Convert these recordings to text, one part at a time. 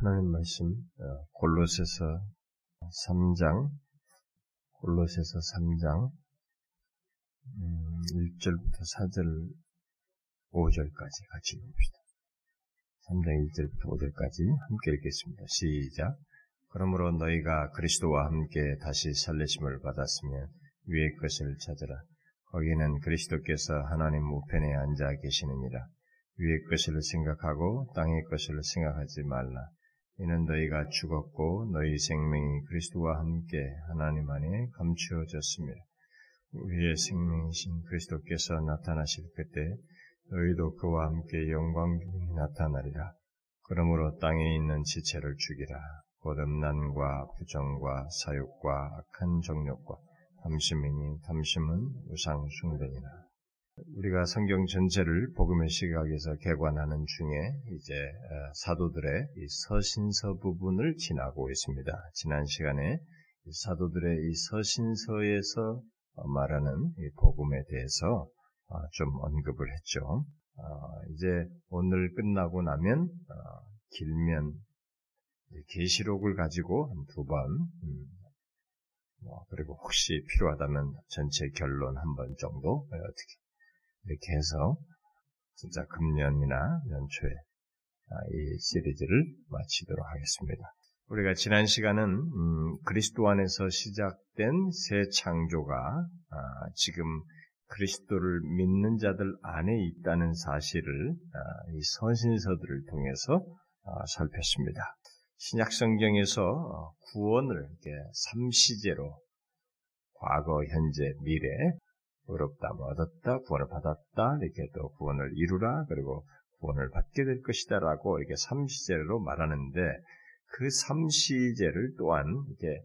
하나님 말씀 어, 골로새서 3장 골로새서 3장 1절부터 4절 5절까지 같이 봅시다. 3장 1절부터 5절까지 함께 읽겠습니다. 시작. 그러므로 너희가 그리스도와 함께 다시 살리심을 받았으면 위의 것을 찾으라. 거기는 그리스도께서 하나님 우편에 앉아 계시느니라. 위의 것을 생각하고 땅의 것을 생각하지 말라. 이는 너희가 죽었고 너희 생명이 그리스도와 함께 하나님 안에 감추어졌습니다. 우리의 생명이신 그리스도께서 나타나실 그때 너희도 그와 함께 영광 중에 나타나리라. 그러므로 땅에 있는 지체를 죽이라. 곧 음란과 부정과 사욕과 악한 정욕과 탐심이니 탐심은 우상 숭배니라. 우리가 성경 전체를 복음의 시각에서 개관하는 중에 이제 어, 사도들의 서신서 부분을 지나고 있습니다. 지난 시간에 사도들의 이 서신서에서 말하는 복음에 대해서 어, 좀 언급을 했죠. 어, 이제 오늘 끝나고 나면 길면 계시록을 가지고 한 두 번, 음, 뭐 그리고 혹시 필요하다면 전체 결론 한 번 정도 어떻게 이렇게 해서 진짜 금년이나 연초에 아, 이 시리즈를 마치도록 하겠습니다. 우리가 지난 시간은 음, 그리스도 안에서 시작된 새 창조가 아, 지금 그리스도를 믿는 자들 안에 있다는 사실을 아, 이 선신서들을 통해서 살폈습니다. 신약 성경에서 어, 구원을 이렇게 삼시제로 과거, 현재, 미래 의롭다, 뭐 얻었다, 구원을 받았다, 이렇게 또 구원을 이루라, 그리고 구원을 받게 될 것이다 라고 이렇게 삼시제로 말하는데 그 삼시제를 또한 이게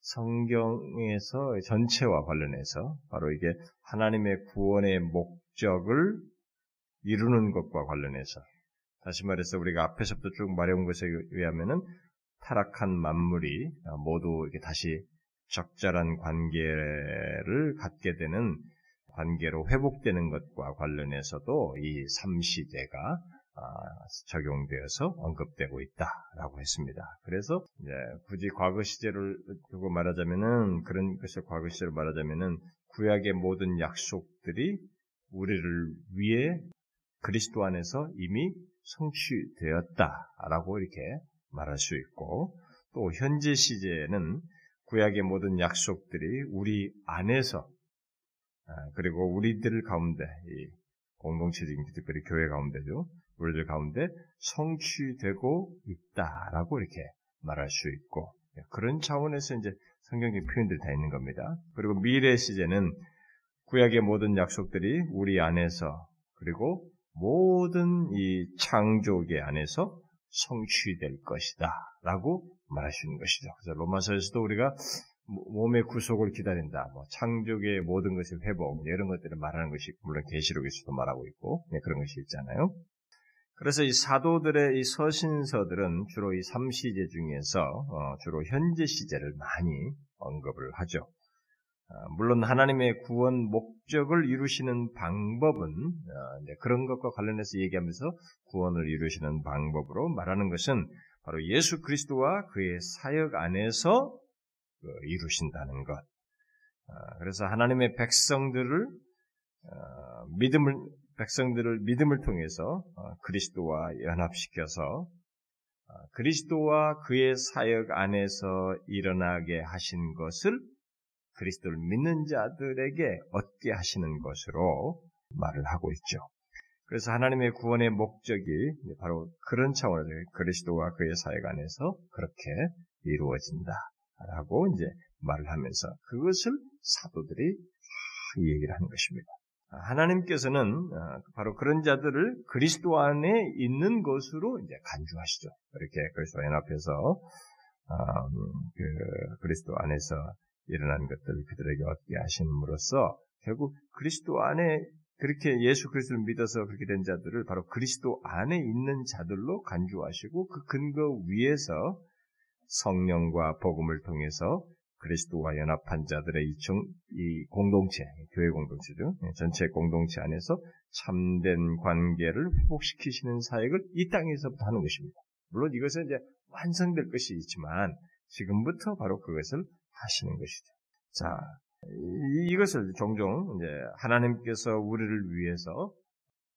성경에서 전체와 관련해서 바로 이게 하나님의 구원의 목적을 이루는 것과 관련해서 다시 말해서 우리가 앞에서부터 쭉 말해온 것에 의하면은 타락한 만물이 모두 이렇게 다시 적절한 관계를 갖게 되는 관계로 회복되는 것과 관련해서도 이 삼시대가 아, 적용되어서 언급되고 있다라고 했습니다. 그래서 굳이 과거 시제를 두고 말하자면은 그런 것을 과거 시제로 말하자면은 구약의 모든 약속들이 우리를 위해 그리스도 안에서 이미 성취되었다라고 이렇게 말할 수 있고 또 현재 시제는 구약의 모든 약속들이 우리 안에서 아, 그리고 우리들 가운데 이 공동체적인 특별히 교회 가운데죠. 우리들 가운데 성취되고 있다라고 이렇게 말할 수 있고 예, 그런 차원에서 이제 성경적 표현들이 다 있는 겁니다. 그리고 미래 시제는 구약의 모든 약속들이 우리 안에서 그리고 모든 이 창조계 안에서 성취될 것이다 라고 말할 수 있는 것이죠. 그래서 로마서에서도 우리가 몸의 구속을 기다린다. 뭐 창조계의 모든 것의 회복 이런 것들을 말하는 것이 물론 계시록에서도 말하고 있고 네, 그런 것이 있잖아요. 그래서 이 사도들의 이 서신서들은 주로 이 삼시제 중에서 어, 주로 현재 시제를 많이 언급을 하죠. 어, 물론 하나님의 구원 목적을 이루시는 방법은 어, 그런 것과 관련해서 얘기하면서 구원을 이루시는 방법으로 말하는 것은 바로 예수 그리스도와 그의 사역 안에서 그 이루신다는 것. 아, 그래서 하나님의 백성들을 아, 믿음을 백성들을 믿음을 통해서 아, 그리스도와 연합시켜서 그리스도와 그의 사역 안에서 일어나게 하신 것을 그리스도를 믿는 자들에게 얻게 하시는 것으로 말을 하고 있죠. 그래서 하나님의 구원의 목적이 바로 그런 차원에서 그리스도와 그의 사역 안에서 그렇게 이루어진다. 라고 이제 말을 하면서 그것을 사도들이 이 얘기를 하는 것입니다. 하나님께서는 어, 바로 그런 자들을 그리스도 안에 있는 것으로 이제 간주하시죠. 이렇게 그리스도 연합해서 음, 그 그리스도 안에서 일어난 것들을 그들에게 얻게 하심으로써 결국 그리스도 안에 그렇게 예수 그리스도를 믿어서 그렇게 된 자들을 바로 그리스도 안에 있는 자들로 간주하시고 그 근거 위에서 성령과 복음을 통해서 그리스도와 연합한 자들의 이, 중, 이 공동체, 교회 공동체죠. 예, 전체 공동체 안에서 참된 관계를 회복시키시는 사역을 이 땅에서부터 하는 것입니다. 물론 이것은 이제 완성될 것이 있지만 지금부터 바로 그것을 하시는 것이죠. 자, 이, 것을 종종 이제 하나님께서 우리를 위해서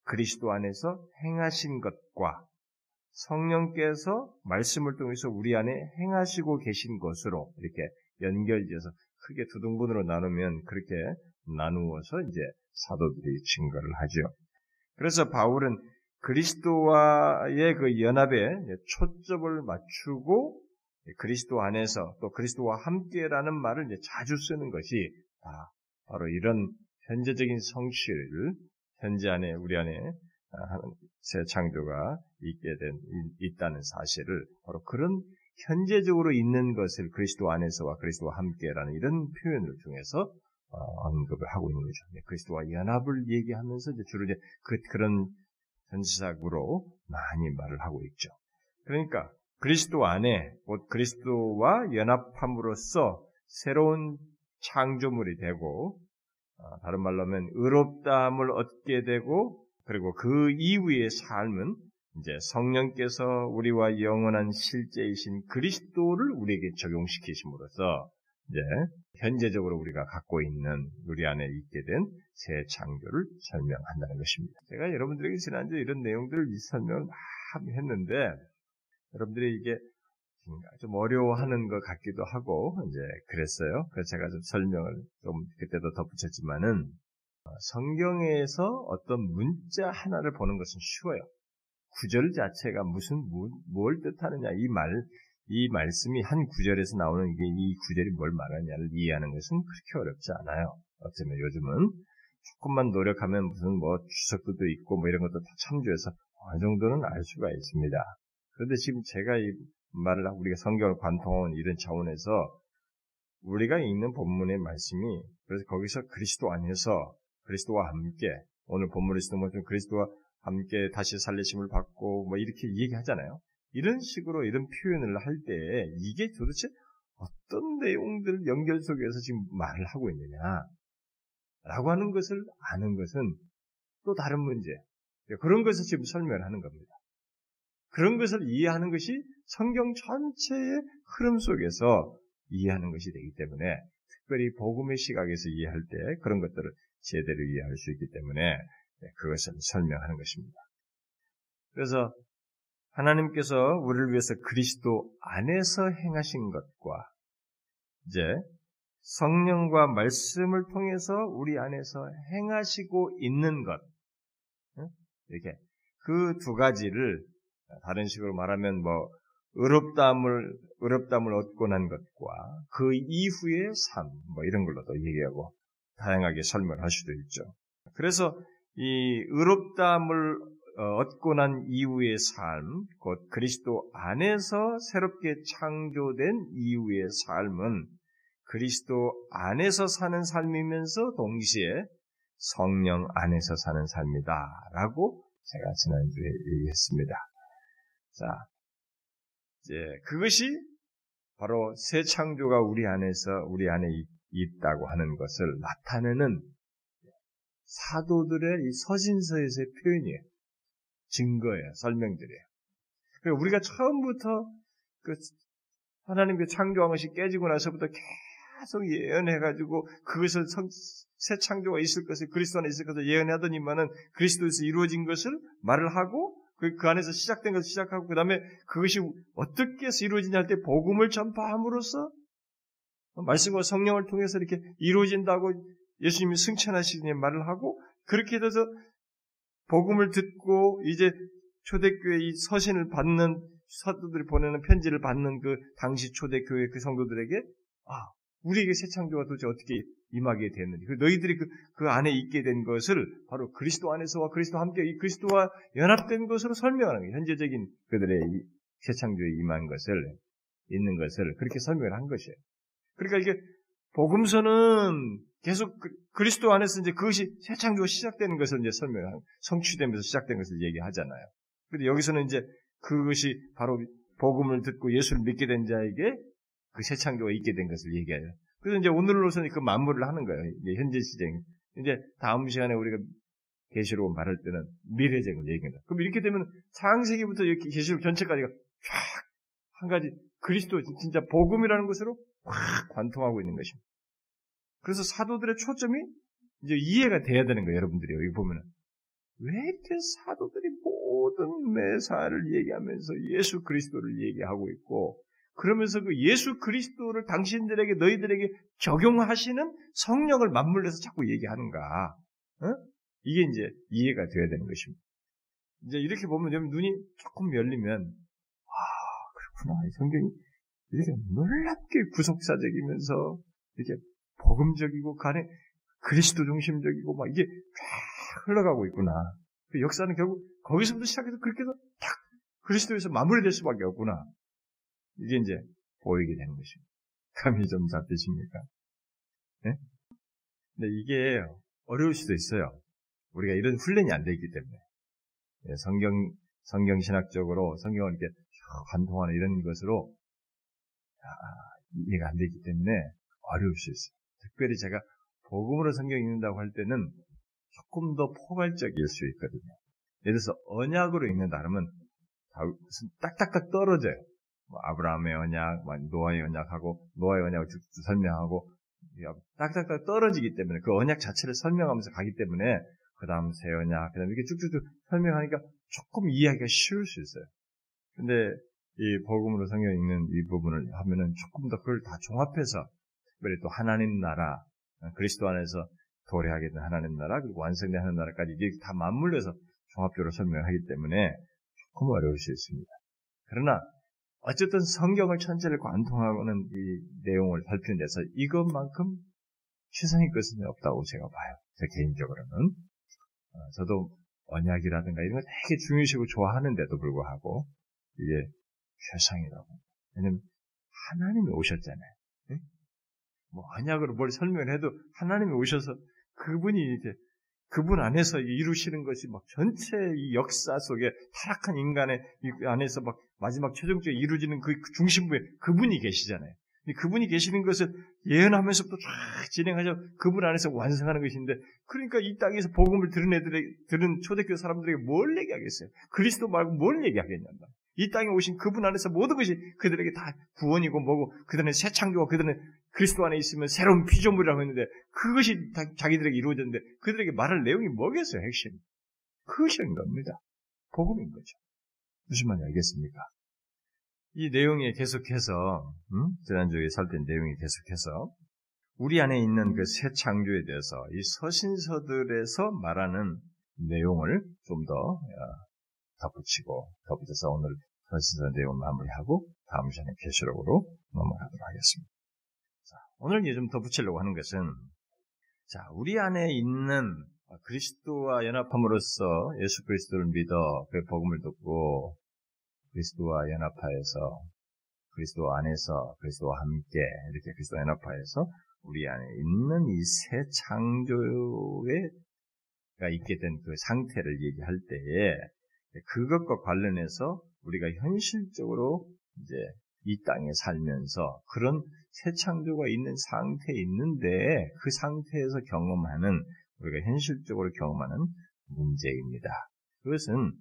그리스도 안에서 행하신 것과 성령께서 말씀을 통해서 우리 안에 행하시고 계신 것으로 이렇게 연결지어서 크게 두 등분으로 나누면 그렇게 나누어서 이제 사도들이 증거를 하죠. 그래서 바울은 그리스도와의 그 연합에 초점을 맞추고 그리스도 안에서 또 그리스도와 함께라는 말을 이제 자주 쓰는 것이 다 바로 이런 현재적인 성취를 현재 안에 우리 안에 새 창조가 있게 된 있다는 사실을 바로 그런 현재적으로 있는 것을 그리스도 안에서와 그리스도와 함께라는 이런 표현을 통해서 어, 언급을 하고 있는 거죠. 네, 그리스도와 연합을 얘기하면서 이제 주로 이제 그, 그런 전시작으로 많이 말을 하고 있죠. 그러니까 그리스도 안에 곧 그리스도와 연합함으로써 새로운 창조물이 되고 어, 다른 말로 하면 의롭다함을 얻게 되고 그리고 그 이후의 삶은 이제 성령께서 우리와 영원한 실제이신 그리스도를 우리에게 적용시키심으로써 이제 현재적으로 우리가 갖고 있는 우리 안에 있게 된 새 창조를 설명한다는 것입니다. 제가 여러분들에게 지난주에 이런 내용들을 설명을 많이 했는데 여러분들이 이게 좀 어려워하는 것 같기도 하고 이제 그랬어요. 그래서 제가 좀 설명을 좀 그때도 덧붙였지만은 어, 성경에서 어떤 문자 하나를 보는 것은 쉬워요. 구절 자체가 무슨 뭘 뜻하느냐 이 말 이 말씀이 한 구절에서 나오는 이게 이 구절이 뭘 말하냐를 이해하는 것은 그렇게 어렵지 않아요. 어쩌면 요즘은 조금만 노력하면 무슨 뭐 주석도 있고 뭐 이런 것도 다 참조해서 어느 정도는 알 수가 있습니다. 그런데 지금 제가 이 말을 하고 우리가 성경을 관통하는 이런 차원에서 우리가 읽는 본문의 말씀이 그래서 거기서 그리스도 안에서 그리스도와 함께 오늘 본문에서도 뭐 그리스도와 함께 다시 살리심을 받고 뭐 이렇게 얘기하잖아요. 이런 식으로 이런 표현을 할 때 이게 도대체 어떤 내용들 연결 속에서 지금 말을 하고 있느냐 라고 하는 것을 아는 것은 또 다른 문제 그런 것을 지금 설명하는 겁니다. 그런 것을 이해하는 것이 성경 전체의 흐름 속에서 이해하는 것이 되기 때문에 특별히 복음의 시각에서 이해할 때 그런 것들을 제대로 이해할 수 있기 때문에 네, 그것을 설명하는 것입니다. 그래서 하나님께서 우리를 위해서 그리스도 안에서 행하신 것과 이제 성령과 말씀을 통해서 우리 안에서 행하시고 있는 것 이렇게 그 두 가지를 다른 식으로 말하면 뭐 의롭다함을 의롭다함을 얻고 난 것과 그 이후의 삶 뭐 이런 걸로도 얘기하고 다양하게 설명할 수도 있죠. 그래서 이 의롭다함을 어, 얻고 난 이후의 삶, 곧 그리스도 안에서 새롭게 창조된 이후의 삶은 그리스도 안에서 사는 삶이면서 동시에 성령 안에서 사는 삶이다. 라고 제가 지난주에 얘기했습니다. 자, 이제 그것이 바로 새 창조가 우리 안에서, 우리 안에 있다고 하는 것을 나타내는 사도들의 이 서신서에서의 표현이에요. 증거예요. 설명들이에요. 그러니까 우리가 처음부터 그 하나님 그 창조한 것이 깨지고 나서부터 계속 예언해가지고 그것을 성, 새 창조가 있을 것을 그리스도 안에 있을 것을 예언하더니만은 그리스도에서 이루어진 것을 말을 하고 그, 그 안에서 시작된 것을 시작하고 그 다음에 그것이 어떻게 해서 이루어지냐 할 때 복음을 전파함으로써 말씀과 성령을 통해서 이렇게 이루어진다고 예수님이 승천하시니 말을 하고 그렇게 돼서 복음을 듣고 이제 초대교회 이 서신을 받는 사도들이 보내는 편지를 받는 그 당시 초대교회 그 성도들에게 아 우리에게 새 창조가 도대체 어떻게 임하게 됐는지 그 너희들이 그, 그 안에 있게 된 것을 바로 그리스도 안에서와 그리스도 함께 이 그리스도와 연합된 것으로 설명하는 거예요. 현재적인 그들의 새 창조에 임한 것을 있는 것을 그렇게 설명을 한 것이에요. 그러니까 이게 복음서는 계속 그, 리스도 안에서 이제 그것이 새 창조가 시작되는 것을 이제 설명하고 성취되면서 시작된 것을 얘기하잖아요. 근데 여기서는 이제 그것이 바로 복음을 듣고 예수를 믿게 된 자에게 그 새 창조가 있게 된 것을 얘기해요. 그래서 이제 오늘로서는 그 만물을 하는 거예요. 이제 현재 시쟁. 이제 다음 시간에 우리가 계시록 말할 때는 미래적을 얘기합니다. 그럼 이렇게 되면 창세기부터 이렇게 계시록 전체까지가 쫙 한 가지 그리스도 진짜 복음이라는 것으로 확 관통하고 있는 것입니다. 그래서 사도들의 초점이 이제 이해가 돼야 되는 거예요, 여러분들이 여기 보면은. 왜 이렇게 사도들이 모든 매사를 얘기하면서 예수 그리스도를 얘기하고 있고, 그러면서 그 예수 그리스도를 당신들에게, 너희들에게 적용하시는 성령을 맞물려서 자꾸 얘기하는가. 어? 이게 이제 이해가 돼야 되는 것입니다. 이제 이렇게 보면 여러분 눈이 조금 열리면, 아, 그렇구나. 이 성경이 이렇게 놀랍게 구속사적이면서 이렇게 복음적이고 간에 그리스도 중심적이고 막 이게 쫙 흘러가고 있구나. 그 역사는 결국 거기서부터 시작해서 그렇게 해서 탁 그리스도에서 마무리될 수밖에 없구나. 이게 이제 보이게 되는 것입니다. 감이 좀 잡히십니까? 네? 근데 이게 어려울 수도 있어요. 우리가 이런 훈련이 안 되기 때문에. 예, 성경, 성경 신학적으로 성경을 이렇게 관통하는 이런 것으로 아, 이해가 안 되기 때문에 어려울 수 있어요. 특별히 제가 복음으로 성경 읽는다고 할 때는 조금 더 포괄적일 수 있거든요. 예를 들어서 언약으로 읽는다 그러면 딱딱딱 떨어져요. 뭐 아브라함의 언약, 뭐 노아의 언약하고 노아의 언약을 쭉쭉 설명하고 딱딱딱 떨어지기 때문에 그 언약 자체를 설명하면서 가기 때문에 그 다음 새 언약, 그 다음 이렇게 쭉쭉쭉 설명하니까 조금 이해하기가 쉬울 수 있어요. 근데 이 복음으로 성경 읽는 이 부분을 하면은 조금 더 그걸 다 종합해서 특별히 또 하나님 나라, 그리스도 안에서 도래하게 된 하나님 나라, 그리고 완성된 하나님 나라까지 이게 다 맞물려서 종합적으로 설명하기 때문에 조금 어려울 수 있습니다. 그러나 어쨌든 성경을 전체를 관통하고는 이 내용을 살피는 데서 이것만큼 최상의 것은 없다고 제가 봐요. 제 개인적으로는. 어, 저도 언약이라든가 이런 거 되게 중요시고 좋아하는데도 불구하고 이게 최상이라고. 왜냐면 하나님이 오셨잖아요. 네? 뭐 언약으로 뭘 설명을 해도 하나님이 오셔서 그분이 이제 그분 안에서 이루시는 것이 막 전체 이 역사 속에 타락한 인간의 안에서 막 마지막 최종적으로 이루어지는 그 중심부에 그분이 계시잖아요. 그분이 계시는 것을 예언하면서부터 쫙 진행하셔 그분 안에서 완성하는 것인데 그러니까 이 땅에서 복음을 들은 애들에게 들은 초대교회 사람들에게 뭘 얘기하겠어요? 그리스도 말고 뭘 얘기하겠냔 말 이 땅에 오신 그분 안에서 모든 것이 그들에게 다 구원이고 뭐고 그들은 새 창조와 그들은 그리스도 안에 있으면 새로운 피조물이라고 했는데 그것이 자기들에게 이루어졌는데 그들에게 말할 내용이 뭐겠어요 핵심? 그것인 겁니다. 복음인 거죠. 무슨 말인지 알겠습니까? 이 내용에 계속해서 음? 지난주에 살핀 내용이 계속해서 우리 안에 있는 그 새 창조에 대해서 이 서신서들에서 말하는 내용을 좀더 어, 덧붙이고 덧붙여서 오늘 서신서 내용 마무리하고 다음 시간에 계시록으로 넘어가도록 하겠습니다. 자, 오늘 좀 덧붙이려고 하는 것은 자 우리 안에 있는 그리스도와 연합함으로써 예수 그리스도를 믿어 그 복음을 듣고 그리스도와 연합하여서 그리스도 안에서 그리스도와 함께 이렇게 그리스도 연합하여서 우리 안에 있는 이 새 창조가 있게 된 그 상태를 얘기할 때에 그것과 관련해서 우리가 현실적으로 이제 이 땅에 살면서 그런 새 창조가 있는 상태에 있는데 그 상태에서 경험하는 우리가 현실적으로 경험하는 문제입니다. 그것은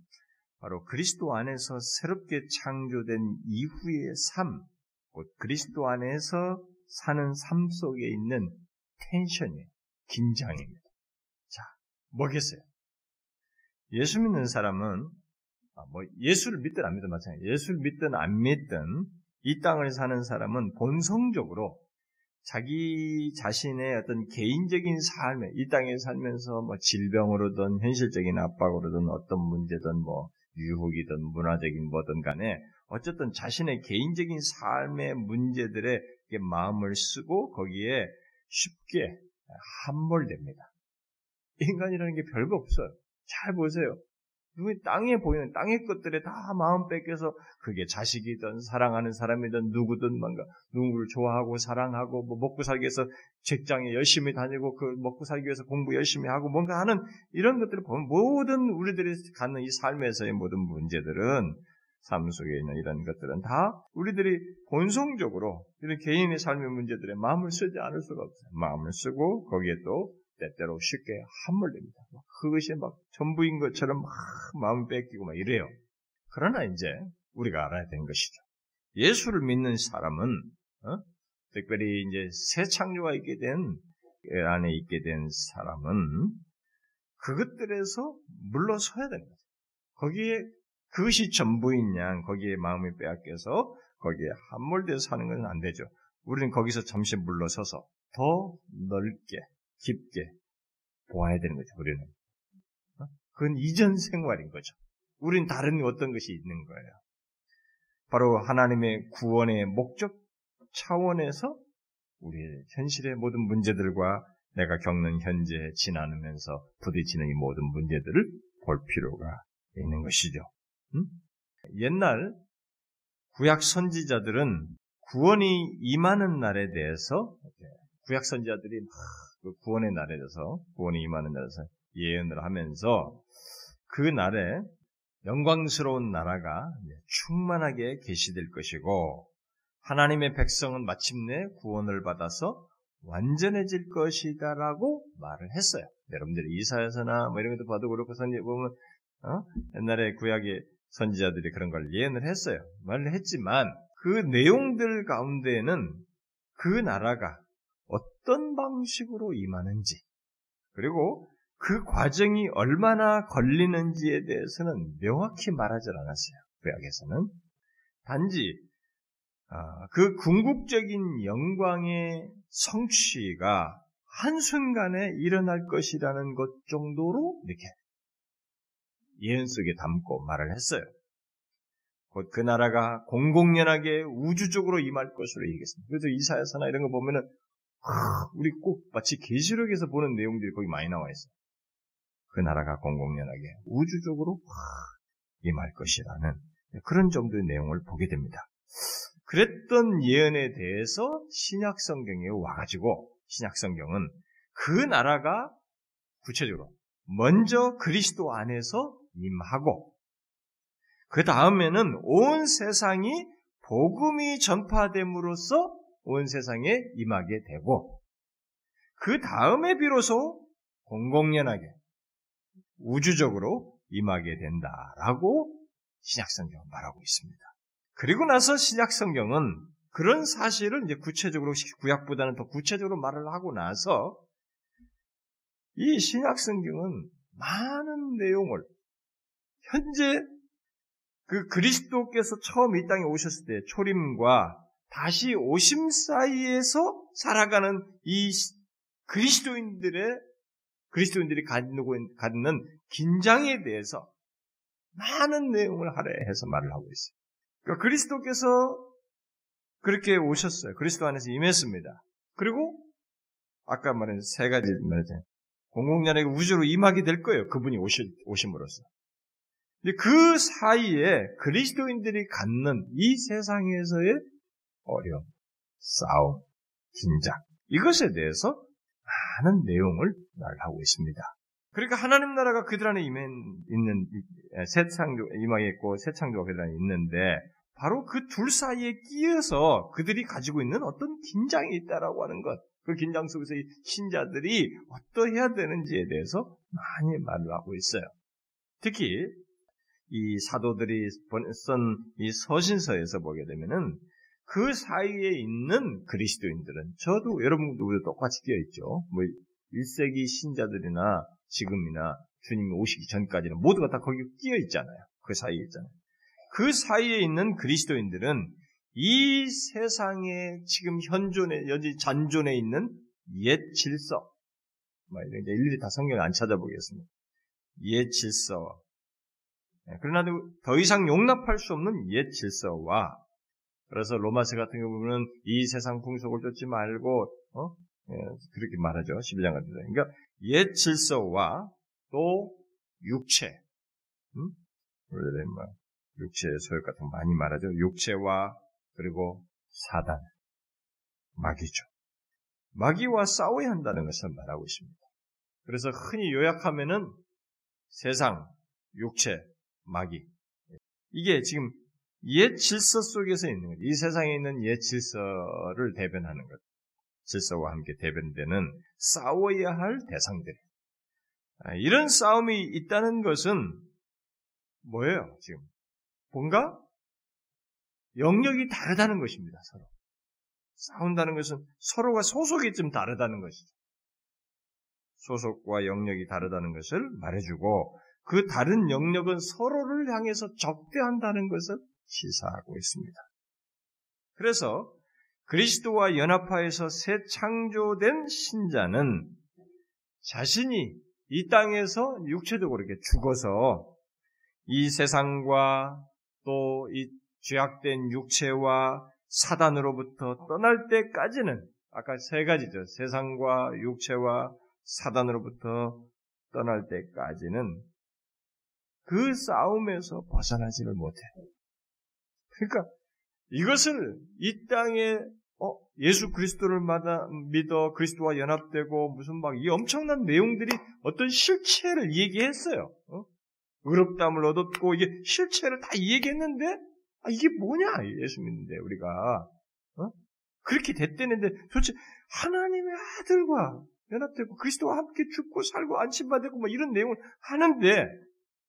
바로 그리스도 안에서 새롭게 창조된 이후의 삶, 곧 그리스도 안에서 사는 삶 속에 있는 텐션이에요. 긴장입니다. 자, 뭐겠어요? 예수 믿는 사람은 아, 뭐 예수를 믿든 안 믿든 마찬가지. 예수를 믿든 안 믿든 이 땅을 사는 사람은 본성적으로 자기 자신의 어떤 개인적인 삶에 이 땅에 살면서 뭐 질병으로든 현실적인 압박으로든 어떤 문제든 뭐 유혹이든 문화적인 뭐든 간에 어쨌든 자신의 개인적인 삶의 문제들에 마음을 쓰고 거기에 쉽게 함몰됩니다. 인간이라는 게 별거 없어요. 잘 보세요. 누구 땅에 보이는 땅의 것들에 다 마음 뺏겨서 그게 자식이든 사랑하는 사람이든 누구든 뭔가 누구를 좋아하고 사랑하고 뭐 먹고 살기 위해서 직장에 열심히 다니고 그 먹고 살기 위해서 공부 열심히 하고 뭔가 하는 이런 것들을 보면 모든 우리들이 갖는 이 삶에서의 모든 문제들은 삶 속에 있는 이런 것들은 다 우리들이 본성적으로 이런 개인의 삶의 문제들에 마음을 쓰지 않을 수가 없어요. 마음을 쓰고 거기에 또 때때로 쉽게 함몰됩니다. 그것이 막 전부인 것처럼 막 마음을 뺏기고 막 이래요. 그러나 이제 우리가 알아야 되는 것이죠. 예수를 믿는 사람은 어? 특별히 이제 새 창조가 있게 된 안에 있게 된 사람은 그것들에서 물러서야 되는 거죠. 거기에 그것이 전부인 양 거기에 마음이 빼앗겨서 거기에 함몰되어 사는 것은 안 되죠. 우리는 거기서 잠시 물러서서 더 넓게 깊게 보아야 되는 거죠. 우리는 어? 그건 이전 생활인 거죠. 우리는 다른 어떤 것이 있는 거예요. 바로 하나님의 구원의 목적 차원에서 우리의 현실의 모든 문제들과 내가 겪는 현재 지나면서 부딪히는 이 모든 문제들을 볼 필요가 있는 것이죠. 음? 옛날 구약 선지자들은 구원이 임하는 날에 대해서 구약 선지자들이 그 구원의 날에 대해서 구원이 임하는 날에서 예언을 하면서 그 날에 영광스러운 나라가 충만하게 계시될 것이고 하나님의 백성은 마침내 구원을 받아서 완전해질 것이다라고 말을 했어요. 여러분들이 이사야서나 뭐 이런 것도 봐도 그렇고 선지 보면 어? 옛날에 구약의 선지자들이 그런 걸 예언을 했어요. 말을 했지만 그 내용들 가운데에는 그 나라가 어떤 방식으로 임하는지 그리고 그 과정이 얼마나 걸리는지에 대해서는 명확히 말하지 않았어요. 구약에서는 단지 아, 그 궁극적인 영광의 성취가 한순간에 일어날 것이라는 것 정도로 이렇게 예언 속에 담고 말을 했어요. 곧 그 나라가 공공연하게 우주적으로 임할 것으로 얘기했습니다. 그래서 이사야서나 이런 거 보면은 우리 꼭 마치 계시록에서 보는 내용들이 거기 많이 나와 있어요. 그 나라가 공공연하게 우주적으로 임할 것이라는 그런 정도의 내용을 보게 됩니다. 그랬던 예언에 대해서 신약 성경에 와가지고 신약 성경은 그 나라가 구체적으로 먼저 그리스도 안에서 임하고 그 다음에는 온 세상이 복음이 전파됨으로써 온 세상에 임하게 되고 그 다음에 비로소 공공연하게 우주적으로 임하게 된다라고 신약성경은 말하고 있습니다. 그리고 나서 신약성경은 그런 사실을 이제 구체적으로 구약보다는 더 구체적으로 말을 하고 나서 이 신약성경은 많은 내용을 현재 그 그리스도께서 처음 이 땅에 오셨을 때 초림과 다시 오심 사이에서 살아가는 이 그리스도인들의 그리스도인들이 갖는 긴장에 대해서 많은 내용을 할애해서 말을 하고 있어요. 그러니까 그리스도께서 그렇게 오셨어요. 그리스도 안에서 임했습니다. 그리고 아까 말한 세 가지 말했잖아요. 공공연하게 우주로 임하게 될 거예요. 그분이 오실, 오심으로써. 그 사이에 그리스도인들이 갖는 이 세상에서의 어려움, 싸움, 긴장, 이것에 대해서 많은 내용을 말하고 있습니다. 그러니까 하나님 나라가 그들 안에 임해 있는 새 창조 임하게 있고 새 창조가 그들 안에 있는데 바로 그 둘 사이에 끼어서 그들이 가지고 있는 어떤 긴장이 있다라고 하는 것, 그 긴장 속에서 이 신자들이 어떠해야 되는지에 대해서 많이 말을 하고 있어요. 특히 이 사도들이 쓴 이 서신서에서 보게 되면은 그 사이에 있는 그리스도인들은 저도 여러분도 똑같이 끼어 있죠. 뭐 1세기 신자들이나 지금이나 주님이 오시기 전까지는 모두가 다 거기 끼어 있잖아요. 그 사이에 있잖아요. 그 사이에 있는 그리스도인들은 이 세상에 지금 현존에, 여지 잔존에 있는 옛 질서, 뭐 이제 일일이 다 성경을 안 찾아보겠습니다. 옛 질서. 네, 그러나 더 이상 용납할 수 없는 옛 질서와 그래서 로마서 같은 경우 보면 이 세상 풍속을 쫓지 말고 어? 예, 그렇게 말하죠. 11장 같은 데. 그러니까 옛 질서와 또 육체, 음? 육체의 소욕 같은 거 많이 말하죠. 육체와 그리고 사단, 마귀죠. 마귀와 싸워야 한다는 것을 말하고 있습니다. 그래서 흔히 요약하면은 세상, 육체, 마귀. 이게 지금 옛 질서 속에서 있는 거죠. 이 세상에 있는 옛 질서를 대변하는 것. 질서와 함께 대변되는 싸워야 할 대상들. 아, 이런 싸움이 있다는 것은 뭐예요, 지금? 뭔가 영역이 다르다는 것입니다. 서로 싸운다는 것은 서로가 소속이 좀 다르다는 것이죠. 소속과 영역이 다르다는 것을 말해주고 그 다른 영역은 서로를 향해서 적대한다는 것을 시사하고 있습니다. 그래서 그리스도와 연합하여서 새 창조된 신자는 자신이 이 땅에서 육체적으로 이렇게 죽어서 이 세상과 또 이 죄악된 육체와 사단으로부터 떠날 때까지는 아까 세 가지죠. 세상과 육체와 사단으로부터 떠날 때까지는 그 싸움에서 벗어나지를 못해. 그러니까 이것을 이 땅에 어, 예수 그리스도를 받아 믿어 그리스도와 연합되고 무슨 막 이 엄청난 내용들이 어떤 실체를 얘기했어요. 어? 의롭담을 얻었고 이게 실체를 다 얘기했는데 아, 이게 뭐냐 예수 믿는데 우리가 어? 그렇게 됐대는데 도대체 하나님의 아들과 연합되고 그리스도와 함께 죽고 살고 안심받았고 뭐 이런 내용을 하는데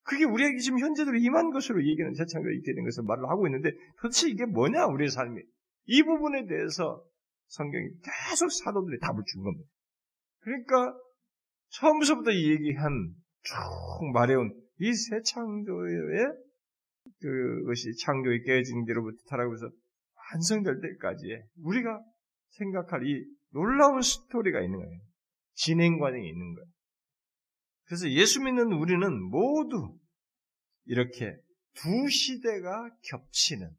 그게 우리에게 지금 현재대로 임한 것으로 얘기하는 재창조가 있게 된 것을 말을 하고 있는데 도대체 이게 뭐냐 우리의 삶이 이 부분에 대해서 성경이 계속 사도들이 답을 준 겁니다. 그러니까 처음부터 얘기한 쭉 말해온 이 새 창조의 그것이 창조의 깨진 뒤로부터 타락해서 완성될 때까지 우리가 생각할 이 놀라운 스토리가 있는 거예요. 진행 과정이 있는 거예요. 그래서 예수 믿는 우리는 모두 이렇게 두 시대가 겹치는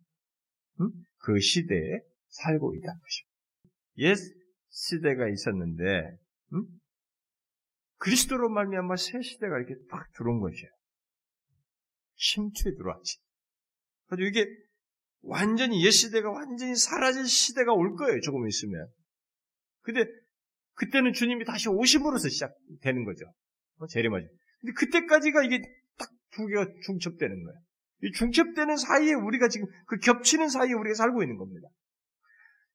음? 그 시대에 살고 있다는 것입니다. 옛 시대가 있었는데 음? 그리스도로 말미암아 새 시대가 이렇게 딱 들어온 것이에요. 침투에 들어왔지. 그래서 이게 완전히 옛 시대가 완전히 사라질 시대가 올 거예요. 조금 있으면. 근데 그때는 주님이 다시 오심으로써 시작되는 거죠. 어, 재림하죠. 근데 그때까지가 이게 딱 두 개가 중첩되는 거예요. 이 중첩되는 사이에 우리가 지금 그 겹치는 사이에 우리가 살고 있는 겁니다.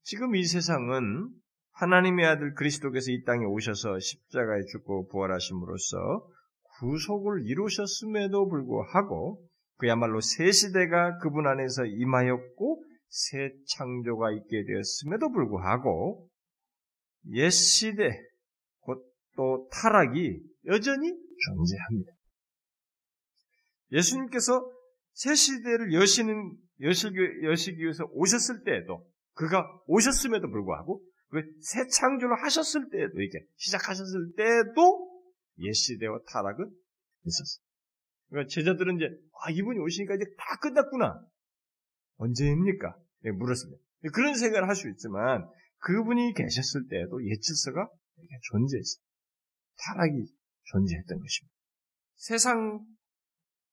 지금 이 세상은 하나님의 아들 그리스도께서 이 땅에 오셔서 십자가에 죽고 부활하심으로써 구속을 이루셨음에도 불구하고 그야말로 새 시대가 그분 안에서 임하였고 새 창조가 있게 되었음에도 불구하고 옛 시대 곧 또 타락이 여전히 존재합니다. 예수님께서 새 시대를 여시는 여시기, 여시기 위해서 오셨을 때에도 그가 오셨음에도 불구하고 그 새 창조를 하셨을 때에도 이게 시작하셨을 때에도 옛 시대와 타락은 있었어요. 그러니까 제자들은 이제 아 이분이 오시니까 이제 다 끝났구나. 언제입니까? 네, 물었습니다. 그런 생각을 할 수 있지만 그분이 계셨을 때에도 옛 질서가 존재했어요. 타락이 존재했던 것입니다. 세상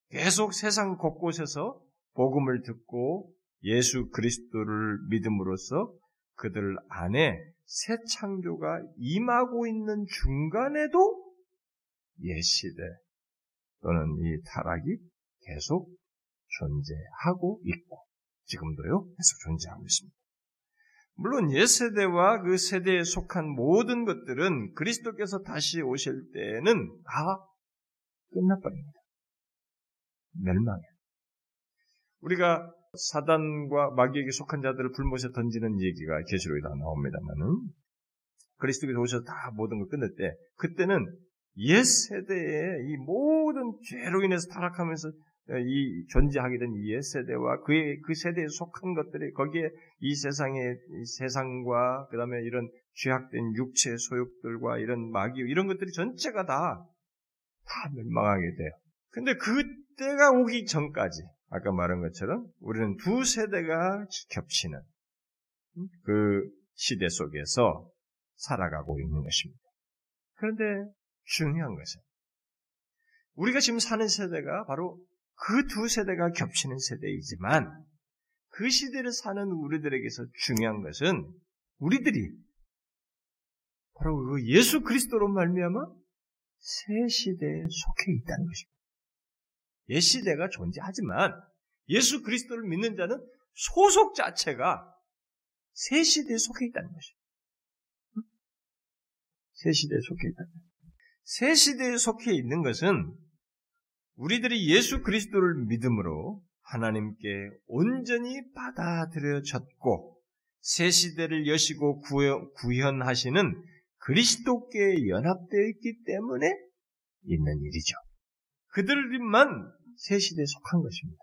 계속 세상 곳곳에서 복음을 듣고 예수 그리스도를 믿음으로써 그들 안에 새 창조가 임하고 있는 중간에도 옛 시대 또는 이 타락이 계속 존재하고 있고 지금도요 계속 존재하고 있습니다. 물론 옛 세대와 그 세대에 속한 모든 것들은 그리스도께서 다시 오실 때는 다 끝나버립니다. 멸망해. 우리가 사단과 마귀에게 속한 자들을 불못에 던지는 얘기가 계시록에 다 나옵니다만은 그리스도께서 오셔서 다 모든 걸 끝낼 때 그때는 옛 세대의 이 모든 죄로 인해서 타락하면서 이 존재하게 된옛 세대와 그의 그 세대에 속한 것들이 거기에 이 세상의 이 세상과 그다음에 이런 죄악된 육체 소욕들과 이런 마귀 이런 것들이 전체가 다 다 멸망하게 돼요. 근데 그때가 오기 전까지 아까 말한 것처럼 우리는 두 세대가 겹치는 그 시대 속에서 살아가고 있는 것입니다. 그런데 중요한 것은 우리가 지금 사는 세대가 바로 그 두 세대가 겹치는 세대이지만 그 시대를 사는 우리들에게서 중요한 것은 우리들이 바로 그 예수 그리스도로 말미암아 새 시대에 속해 있다는 것입니다. 옛 시대가 존재하지만 예수 그리스도를 믿는 자는 소속 자체가 새 시대에 속해 있다는 것입니다. 새 시대에 속해 것입니다. 새 시대에 속해 있는 것은 우리들이 예수 그리스도를 믿음으로 하나님께 온전히 받아들여졌고 새 시대를 여시고 구현하시는 그리스도께 연합되어 있기 때문에 있는 일이죠. 그들만 새 시대에 속한 것입니다.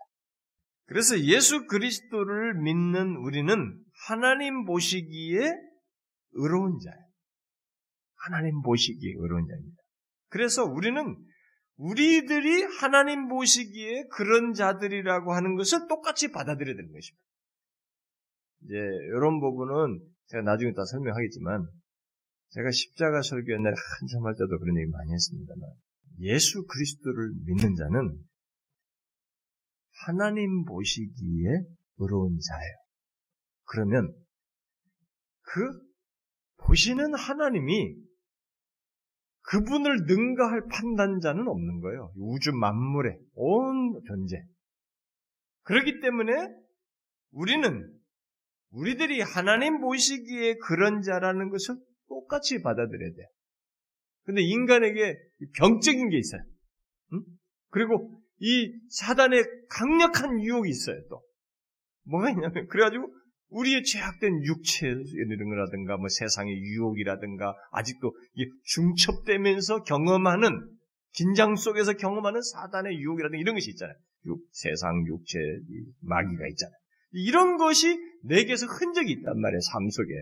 그래서 예수 그리스도를 믿는 우리는 하나님 보시기에 의로운 자예요. 하나님 보시기에 의로운 자입니다. 그래서 우리는 우리들이 하나님 보시기에 그런 자들이라고 하는 것을 똑같이 받아들여야 되는 것입니다. 이제 이런 부분은 제가 나중에 다 설명하겠지만 제가 십자가 설교 옛날에 한참 할 때도 그런 얘기 많이 했습니다만 예수 그리스도를 믿는 자는 하나님 보시기에 의로운 자예요. 그러면 그 보시는 하나님이 그분을 능가할 판단자는 없는 거예요. 우주 만물의 온 존재. 그렇기 때문에 우리는 우리들이 하나님 보시기에 그런 자라는 것을 똑같이 받아들여야 돼요. 근데 인간에게 병적인 게 있어요. 응? 그리고 이 사단의 강력한 유혹이 있어요, 또. 뭐가 있냐면, 그래가지고 우리의 죄악된 육체 이런 거라든가 뭐 세상의 유혹이라든가 아직도 중첩되면서 경험하는 긴장 속에서 경험하는 사단의 유혹이라든가 이런 것이 있잖아요. 육, 세상 육체 마귀가 있잖아요. 이런 것이 내게서 흔적이 있단 말이에요, 삶 속에.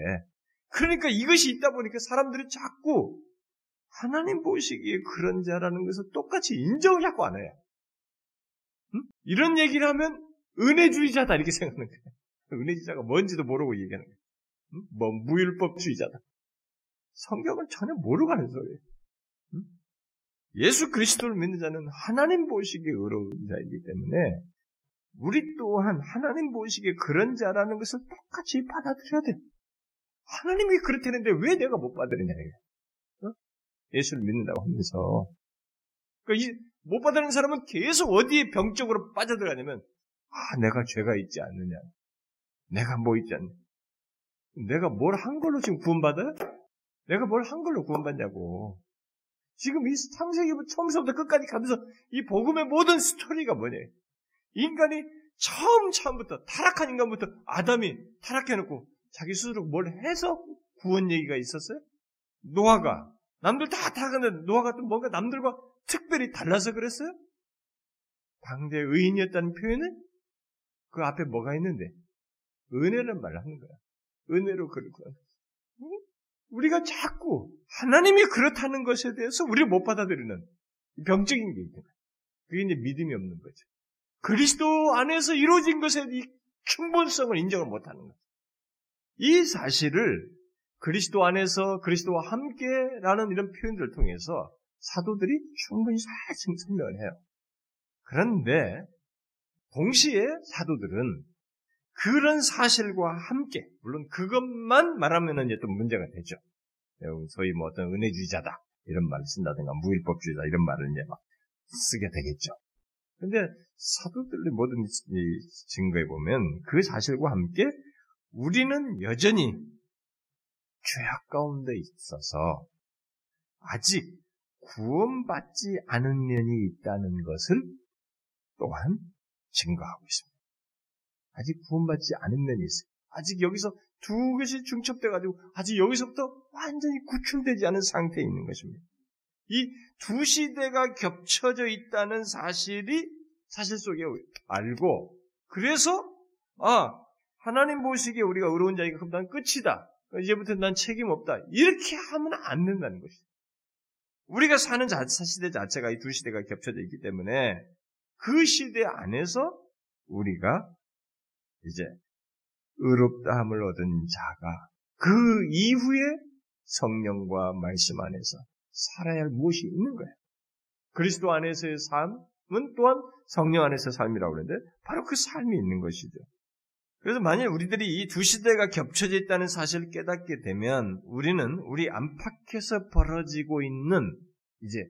그러니까 이것이 있다 보니까 사람들이 자꾸 하나님 보시기에 그런 자라는 것을 똑같이 인정을 자꾸 안 해요. 응? 이런 얘기를 하면 은혜주의자다 이렇게 생각하는 거예요. 은혜주의자가 뭔지도 모르고 얘기하는 거예요. 응? 뭐 무율법주의자다. 성경을 전혀 모르고 하는 소리예요. 응? 예수 그리스도를 믿는 자는 하나님 보시기에 의로운 자이기 때문에 우리 또한 하나님 보시기에 그런 자라는 것을 똑같이 받아들여야 돼. 하나님이 그렇다는데 왜 내가 못 받아들이냐 이게. 어? 예수를 믿는다고 하면서 그러니까 못 받아들이는 사람은 계속 어디에 병적으로 빠져들어가냐면 아 내가 죄가 있지 않느냐 내가 뭐 않느냐 내가 뭘 한 걸로 지금 구원받아요? 내가 뭘 한 걸로 구원받냐고 지금 이 창세기 처음부터 끝까지 가면서 이 복음의 모든 스토리가 뭐냐 인간이 처음 처음부터 타락한 인간부터 아담이 타락해놓고 자기 스스로 뭘 해서 구원 얘기가 있었어요? 노아가 남들 다 타락하는데 노아가 또 뭔가 남들과 특별히 달라서 그랬어요? 당대 의인이었다는 표현은 그 앞에 뭐가 있는데 은혜란 말을 하는 거야. 은혜로 거야. 우리가 자꾸 하나님이 그렇다는 것에 대해서 우리를 못 받아들이는 병적인 게 거야. 그게 이제 믿음이 없는 거죠. 그리스도 안에서 이루어진 것의 이 충분성을 인정을 못 하는 거예요. 이 사실을 그리스도 안에서 그리스도와 함께라는 이런 표현들을 통해서 사도들이 충분히 잘 설명을 해요. 그런데 동시에 사도들은 그런 사실과 함께 물론 그것만 말하면 이제 또 문제가 되죠. 소위 뭐 어떤 은혜주의자다 이런 말을 쓴다든가 무일법주의다 이런 말을 이제 막 쓰게 되겠죠. 근데 사도들의 모든 증거에 보면 그 사실과 함께 우리는 여전히 죄악 가운데 있어서 아직 구원받지 않은 면이 있다는 것을 또한 증거하고 있습니다. 아직 구원받지 않은 면이 있어요. 아직 여기서 두 것이 중첩돼가지고 아직 여기서부터 완전히 구출되지 않은 상태에 있는 것입니다. 이 두 시대가 겹쳐져 있다는 사실이 사실 속에 알고 그래서 아 하나님 보시기에 우리가 의로운 자이가 그럼 난 끝이다. 이제부터 난 책임 없다. 이렇게 하면 안 된다는 것이죠. 우리가 사는 시대 자체가 이 두 시대가 겹쳐져 있기 때문에 그 시대 안에서 우리가 이제 의롭다함을 얻은 자가 그 이후에 성령과 말씀 안에서 살아야 할 무엇이 있는 거예요. 그리스도 안에서의 삶은 또한 성령 안에서 삶이라고 그러는데 바로 그 삶이 있는 것이죠. 그래서 만약 우리들이 이 두 시대가 겹쳐져 있다는 사실을 깨닫게 되면 우리는 우리 안팎에서 벌어지고 있는 이제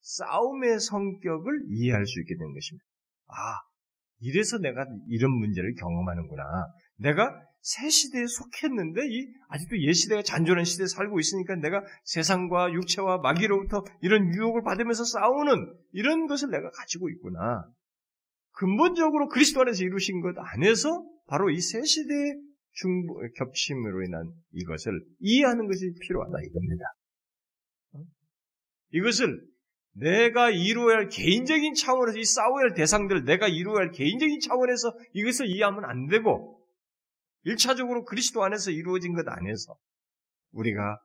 싸움의 성격을 이해할 수 있게 되는 것입니다. 아, 이래서 내가 이런 문제를 경험하는구나. 내가 새 시대에 속했는데 이 아직도 옛 시대가 잔존한 시대에 살고 있으니까 내가 세상과 육체와 마귀로부터 이런 유혹을 받으면서 싸우는 이런 것을 내가 가지고 있구나. 근본적으로 그리스도 안에서 이루신 것 안에서 바로 이세 시대의 중보, 겹침으로 인한 이것을 이해하는 것이 필요하다 이겁니다. 이것을 내가 이루어야 할 개인적인 차원에서 이 싸워야 할 대상들을 내가 이루어야 할 개인적인 차원에서 이것을 이해하면 안 되고 1차적으로 그리스도 안에서 이루어진 것 안에서 우리가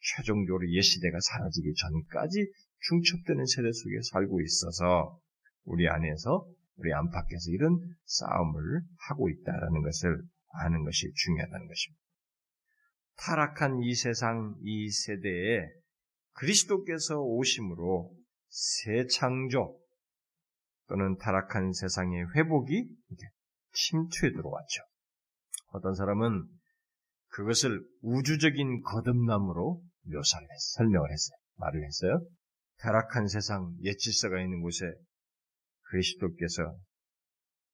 최종적으로 옛 시대가 사라지기 전까지 중첩되는 세대 속에 살고 있어서 우리 안에서 우리 안팎에서 이런 싸움을 하고 있다라는 것을 아는 것이 중요하다는 것입니다. 타락한 이 세상, 이 세대에 그리스도께서 오심으로 새 창조 또는 타락한 세상의 회복이 침투에 들어왔죠. 어떤 사람은 그것을 우주적인 거듭남으로 묘사를 했어요. 설명을 했어요. 말을 했어요. 타락한 세상, 옛 질서가 있는 곳에 그리스도께서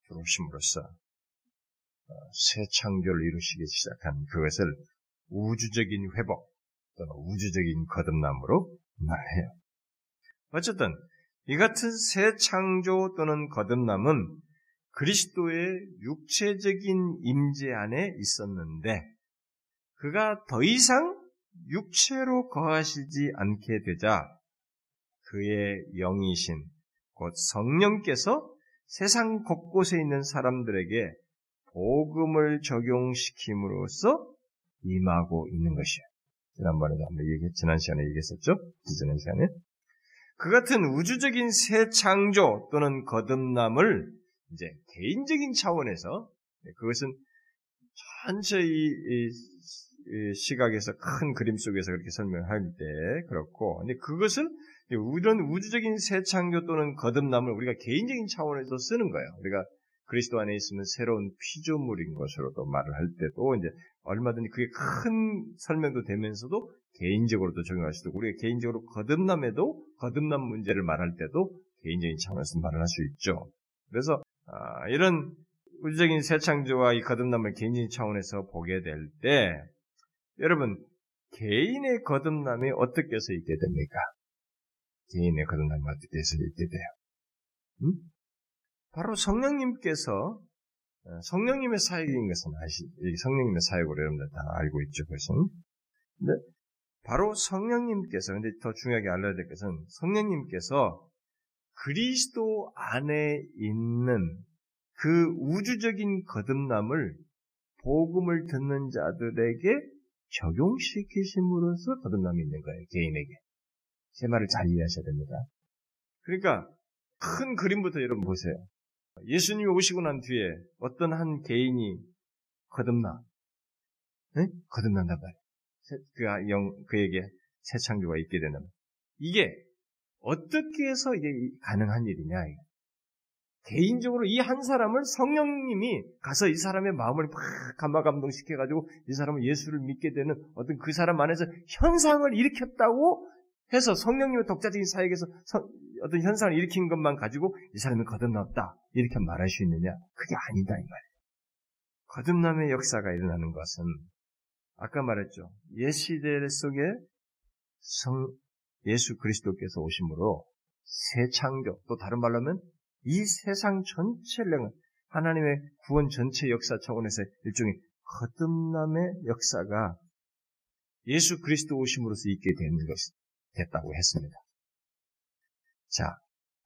들어오심으로써 어, 새 창조를 이루시기 시작한 그것을 우주적인 회복 또는 우주적인 거듭남으로 말해요. 어쨌든 이 같은 새 창조 또는 거듭남은 그리스도의 육체적인 임재 안에 있었는데 그가 더 이상 육체로 거하시지 않게 되자 그의 영이신 곧 성령께서 세상 곳곳에 있는 사람들에게 복음을 적용시킴으로써 임하고 있는 것이에요. 지난번에도 한번 얘기, 지난 시간에 얘기했었죠? 지난 시간에. 그 같은 우주적인 새 창조 또는 거듭남을 이제 개인적인 차원에서 그것은 전체 이, 이, 이 시각에서 큰 그림 속에서 그렇게 설명할 때 그렇고, 근데 그것을 이런 우주적인 새 창조 또는 거듭남을 우리가 개인적인 차원에서 쓰는 거예요. 우리가 그리스도 안에 있으면 새로운 피조물인 것으로도 말을 할 때도 이제 얼마든지 그게 큰 설명도 되면서도 개인적으로도 적용할 수도 있고 우리가 개인적으로 거듭남에도 거듭남 문제를 말할 때도 개인적인 차원에서 말을 할 수 있죠. 그래서 아, 이런 우주적인 새 창조와 이 거듭남을 개인적인 차원에서 보게 될 때 여러분 개인의 거듭남이 어떻게 해서 있게 됩니까? 개인의 거듭남이 어떻게 해서 있게 돼요? 음? 바로 성령님께서 어, 성령님의 사역인 것은 아시, 성령님의 사역으로 여러분들 다 알고 있죠, 그것은. 근데 바로 성령님께서, 근데 더 중요하게 알아야 될 것은 성령님께서 그리스도 안에 있는 그 우주적인 거듭남을 복음을 듣는 자들에게 적용시키심으로써 거듭남이 있는 거예요, 개인에게. 제 말을 잘 이해하셔야 됩니다. 그러니까 큰 그림부터 여러분 보세요. 예수님이 오시고 난 뒤에 어떤 한 개인이 거듭나. 네? 거듭난단 말이에요. 그 아, 영, 그에게 새 창조가 있게 되는. 이게 어떻게 해서 이게 가능한 일이냐. 개인적으로 이 한 사람을 성령님이 가서 이 사람의 마음을 막 감화 감동시켜가지고 이 사람은 예수를 믿게 되는 어떤 그 사람 안에서 현상을 일으켰다고 해서 성령님의 독자적인 사역에서 어떤 현상을 일으킨 것만 가지고 이 사람이 거듭났다 이렇게 말할 수 있느냐? 그게 아니다 이 말이에요. 거듭남의 역사가 일어나는 것은 아까 말했죠. 옛 시대 속에 성 예수 그리스도께서 오심으로 새 창조 또 다른 말로 하면 이 세상 전체를 하나님의 구원 전체 역사 차원에서 일종의 거듭남의 역사가 예수 그리스도 오심으로써 있게 되는 것이 됐다고 했습니다. 자,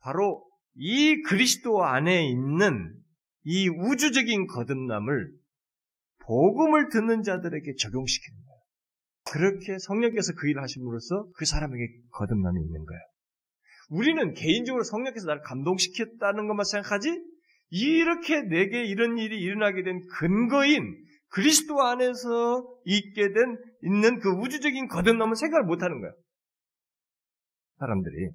바로 이 그리스도 안에 있는 이 우주적인 거듭남을 복음을 듣는 자들에게 적용시키는 거예요. 그렇게 성령께서 그 일을 하심으로써 그 사람에게 거듭남이 있는 거예요. 우리는 개인적으로 성령께서 나를 감동시켰다는 것만 생각하지 이렇게 내게 이런 일이 일어나게 된 근거인 그리스도 안에서 있게 된 있는 그 우주적인 거듭남은 생각을 못 하는 거예요. 사람들이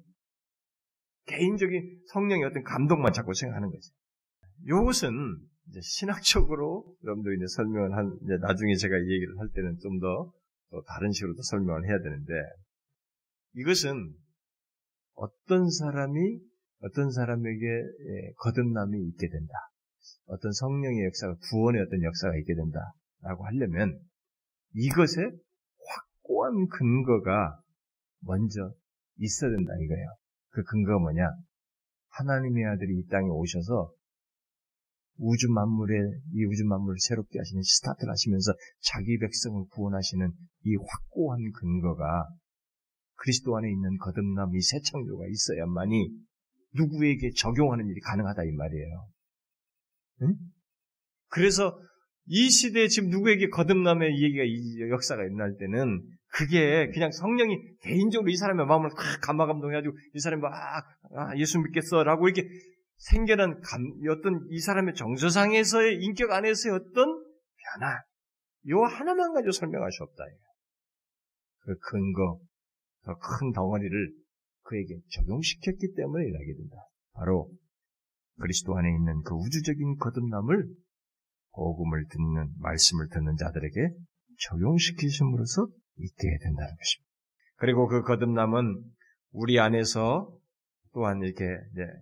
개인적인 성령의 어떤 감동만 자꾸 생각하는 거죠. 이것은 이제 신학적으로 여러분들 이제 설명을 한 이제 나중에 제가 이 얘기를 할 때는 좀 더 다른 식으로 도 설명을 해야 되는데 이것은 어떤 사람이 어떤 사람에게 예, 거듭남이 있게 된다. 어떤 성령의 역사가 구원의 어떤 역사가 있게 된다라고 하려면 이것에 확고한 근거가 먼저 있어야 된다 이거예요. 그 근거가 뭐냐? 하나님의 아들이 이 땅에 오셔서 우주 만물에 이 우주 만물을 새롭게 하시는 스타트를 하시면서 자기 백성을 구원하시는 이 확고한 근거가 그리스도 안에 있는 거듭남 이 새 창조가 있어야만이 누구에게 적용하는 일이 가능하다 이 말이에요. 응? 그래서 이 시대에 지금 누구에게 거듭남의 얘기가 이 역사가 일어날 때는 그게 그냥 성령이 개인적으로 이 사람의 마음을 확 감화감동해가지고 이 사람이 막 아, 예수 믿겠어라고 이렇게 생겨난 감, 어떤 이 사람의 정서상에서의 인격 안에서의 어떤 변화 요 하나만 가지고 설명할 수 없다. 그 근거 더 큰 덩어리를 그에게 적용시켰기 때문에 일하게 된다. 바로 그리스도 안에 있는 그 우주적인 거듭남을 복음을 듣는 말씀을 듣는 자들에게 적용시키심으로써 있게 된다는 것입니다. 그리고 그 거듭남은 우리 안에서 또한 이렇게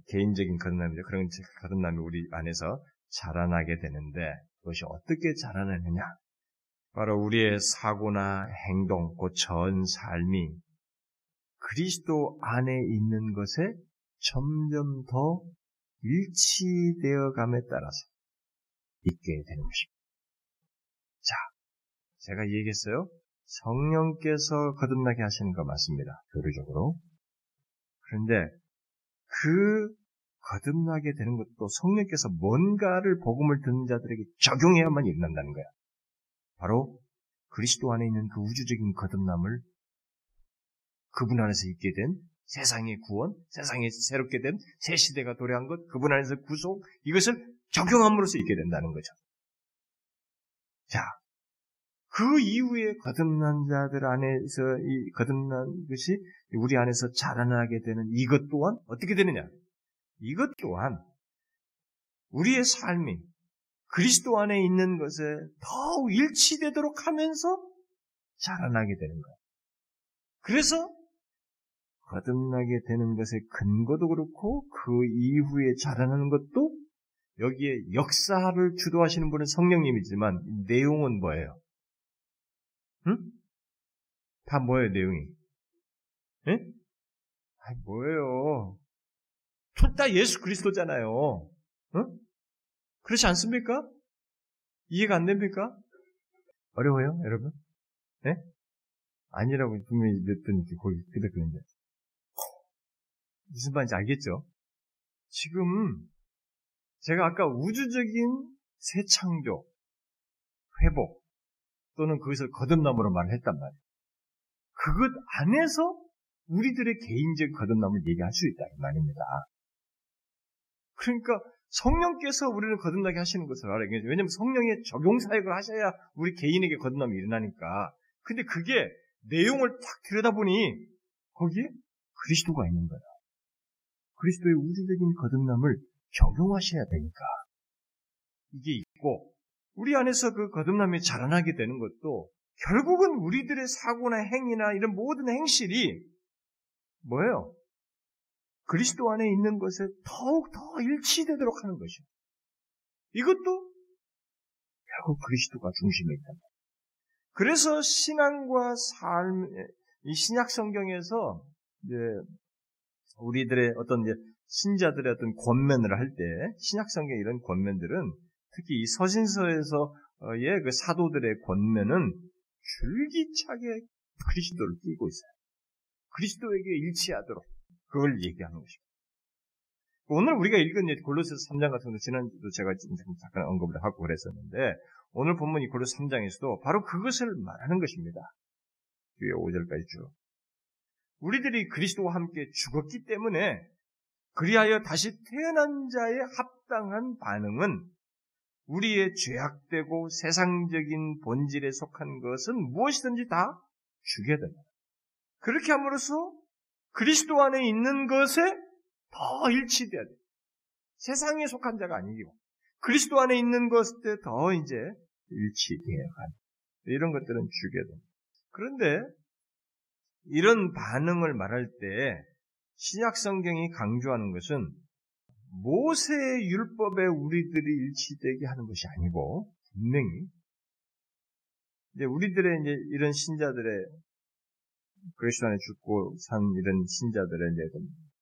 개인적인 거듭남이죠. 그런 거듭남이 우리 안에서 자라나게 되는데 그것이 어떻게 자라나느냐? 바로 우리의 사고나 행동, 곧 전 삶이 그리스도 안에 있는 것에 점점 더 일치되어 감에 따라서 있게 되는 것입니다. 자, 제가 얘기했어요. 성령께서 거듭나게 하시는 거 맞습니다. 교류적으로. 그런데 그 거듭나게 되는 것도 성령께서 뭔가를 복음을 듣는 자들에게 적용해야만 일어난다는 거야. 바로 그리스도 안에 있는 그 우주적인 거듭남을 그분 안에서 있게 된 세상의 구원, 세상에 새롭게 된 새 시대가 도래한 것, 그분 안에서 구속, 이것을 적용함으로써 있게 된다는 거죠. 자, 그 이후에 거듭난 자들 안에서 이 거듭난 것이 우리 안에서 자라나게 되는 이것 또한 어떻게 되느냐? 이것 또한 우리의 삶이 그리스도 안에 있는 것에 더욱 일치되도록 하면서 자라나게 되는 거예요. 그래서 거듭나게 되는 것의 근거도 그렇고 그 이후에 자라나는 것도 여기에 역사를 주도하시는 분은 성령님이지만 내용은 뭐예요? 응? 다 뭐예요, 내용이? 예? 아, 뭐예요? 둘 다 예수 그리스도잖아요. 응? 그렇지 않습니까? 이해가 안 됩니까? 어려워요, 여러분? 예? 아니라고 분명히 몇번 거기 끄덕끄는데. 무슨 말인지 알겠죠? 지금 제가 아까 우주적인 새 창조, 회복, 또는 그것을 거듭남으로 말했단 말이에요. 그것 안에서 우리들의 개인적 거듭남을 얘기할 수 있다 이 말입니다. 그러니까 성령께서 우리를 거듭나게 하시는 것을 알아요. 왜냐하면 성령의 적용 사역을 하셔야 우리 개인에게 거듭남이 일어나니까. 근데 그게 내용을 딱 들여다보니 거기에 그리스도가 있는 거야. 그리스도의 우주적인 거듭남을 적용하셔야 되니까. 이게 있고 우리 안에서 그 거듭남이 자라나게 되는 것도 결국은 우리들의 사고나 행위나 이런 모든 행실이 뭐예요? 그리스도 안에 있는 것에 더욱 더 일치되도록 하는 것이요. 이것도 결국 그리스도가 중심에 있다. 그래서 신앙과 삶, 이 신약 성경에서 이제 우리들의 어떤 이제 신자들의 어떤 권면을 할 때 신약 성경 이런 권면들은 특히 이 서신서에서의 그 사도들의 권면은 줄기차게 그리스도를 띄고 있어요. 그리스도에게 일치하도록 그걸 얘기하는 것입니다. 오늘 우리가 읽은 골로새서 3장 같은 거 지난주도 제가 잠깐 언급을 하고 그랬었는데 오늘 본문 이 골로새 3장에서도 바로 그것을 말하는 것입니다. 뒤에 5절까지 쭉. 우리들이 그리스도와 함께 죽었기 때문에 그리하여 다시 태어난 자의 합당한 반응은 우리의 죄악되고 세상적인 본질에 속한 것은 무엇이든지 다 죽여야 됩니다. 그렇게 함으로써 그리스도 안에 있는 것에 더 일치돼야 돼요. 세상에 속한 자가 아니고 그리스도 안에 있는 것에 더 이제 일치되어 가는 이런 것들은 죽여야 됩니다. 그런데 이런 반응을 말할 때 신약 성경이 강조하는 것은 모세의 율법에 우리들이 일치되게 하는 것이 아니고 분명히 이제 우리들의 이제 이런 신자들의 그리스도 안에 죽고 산 이런 신자들의 이제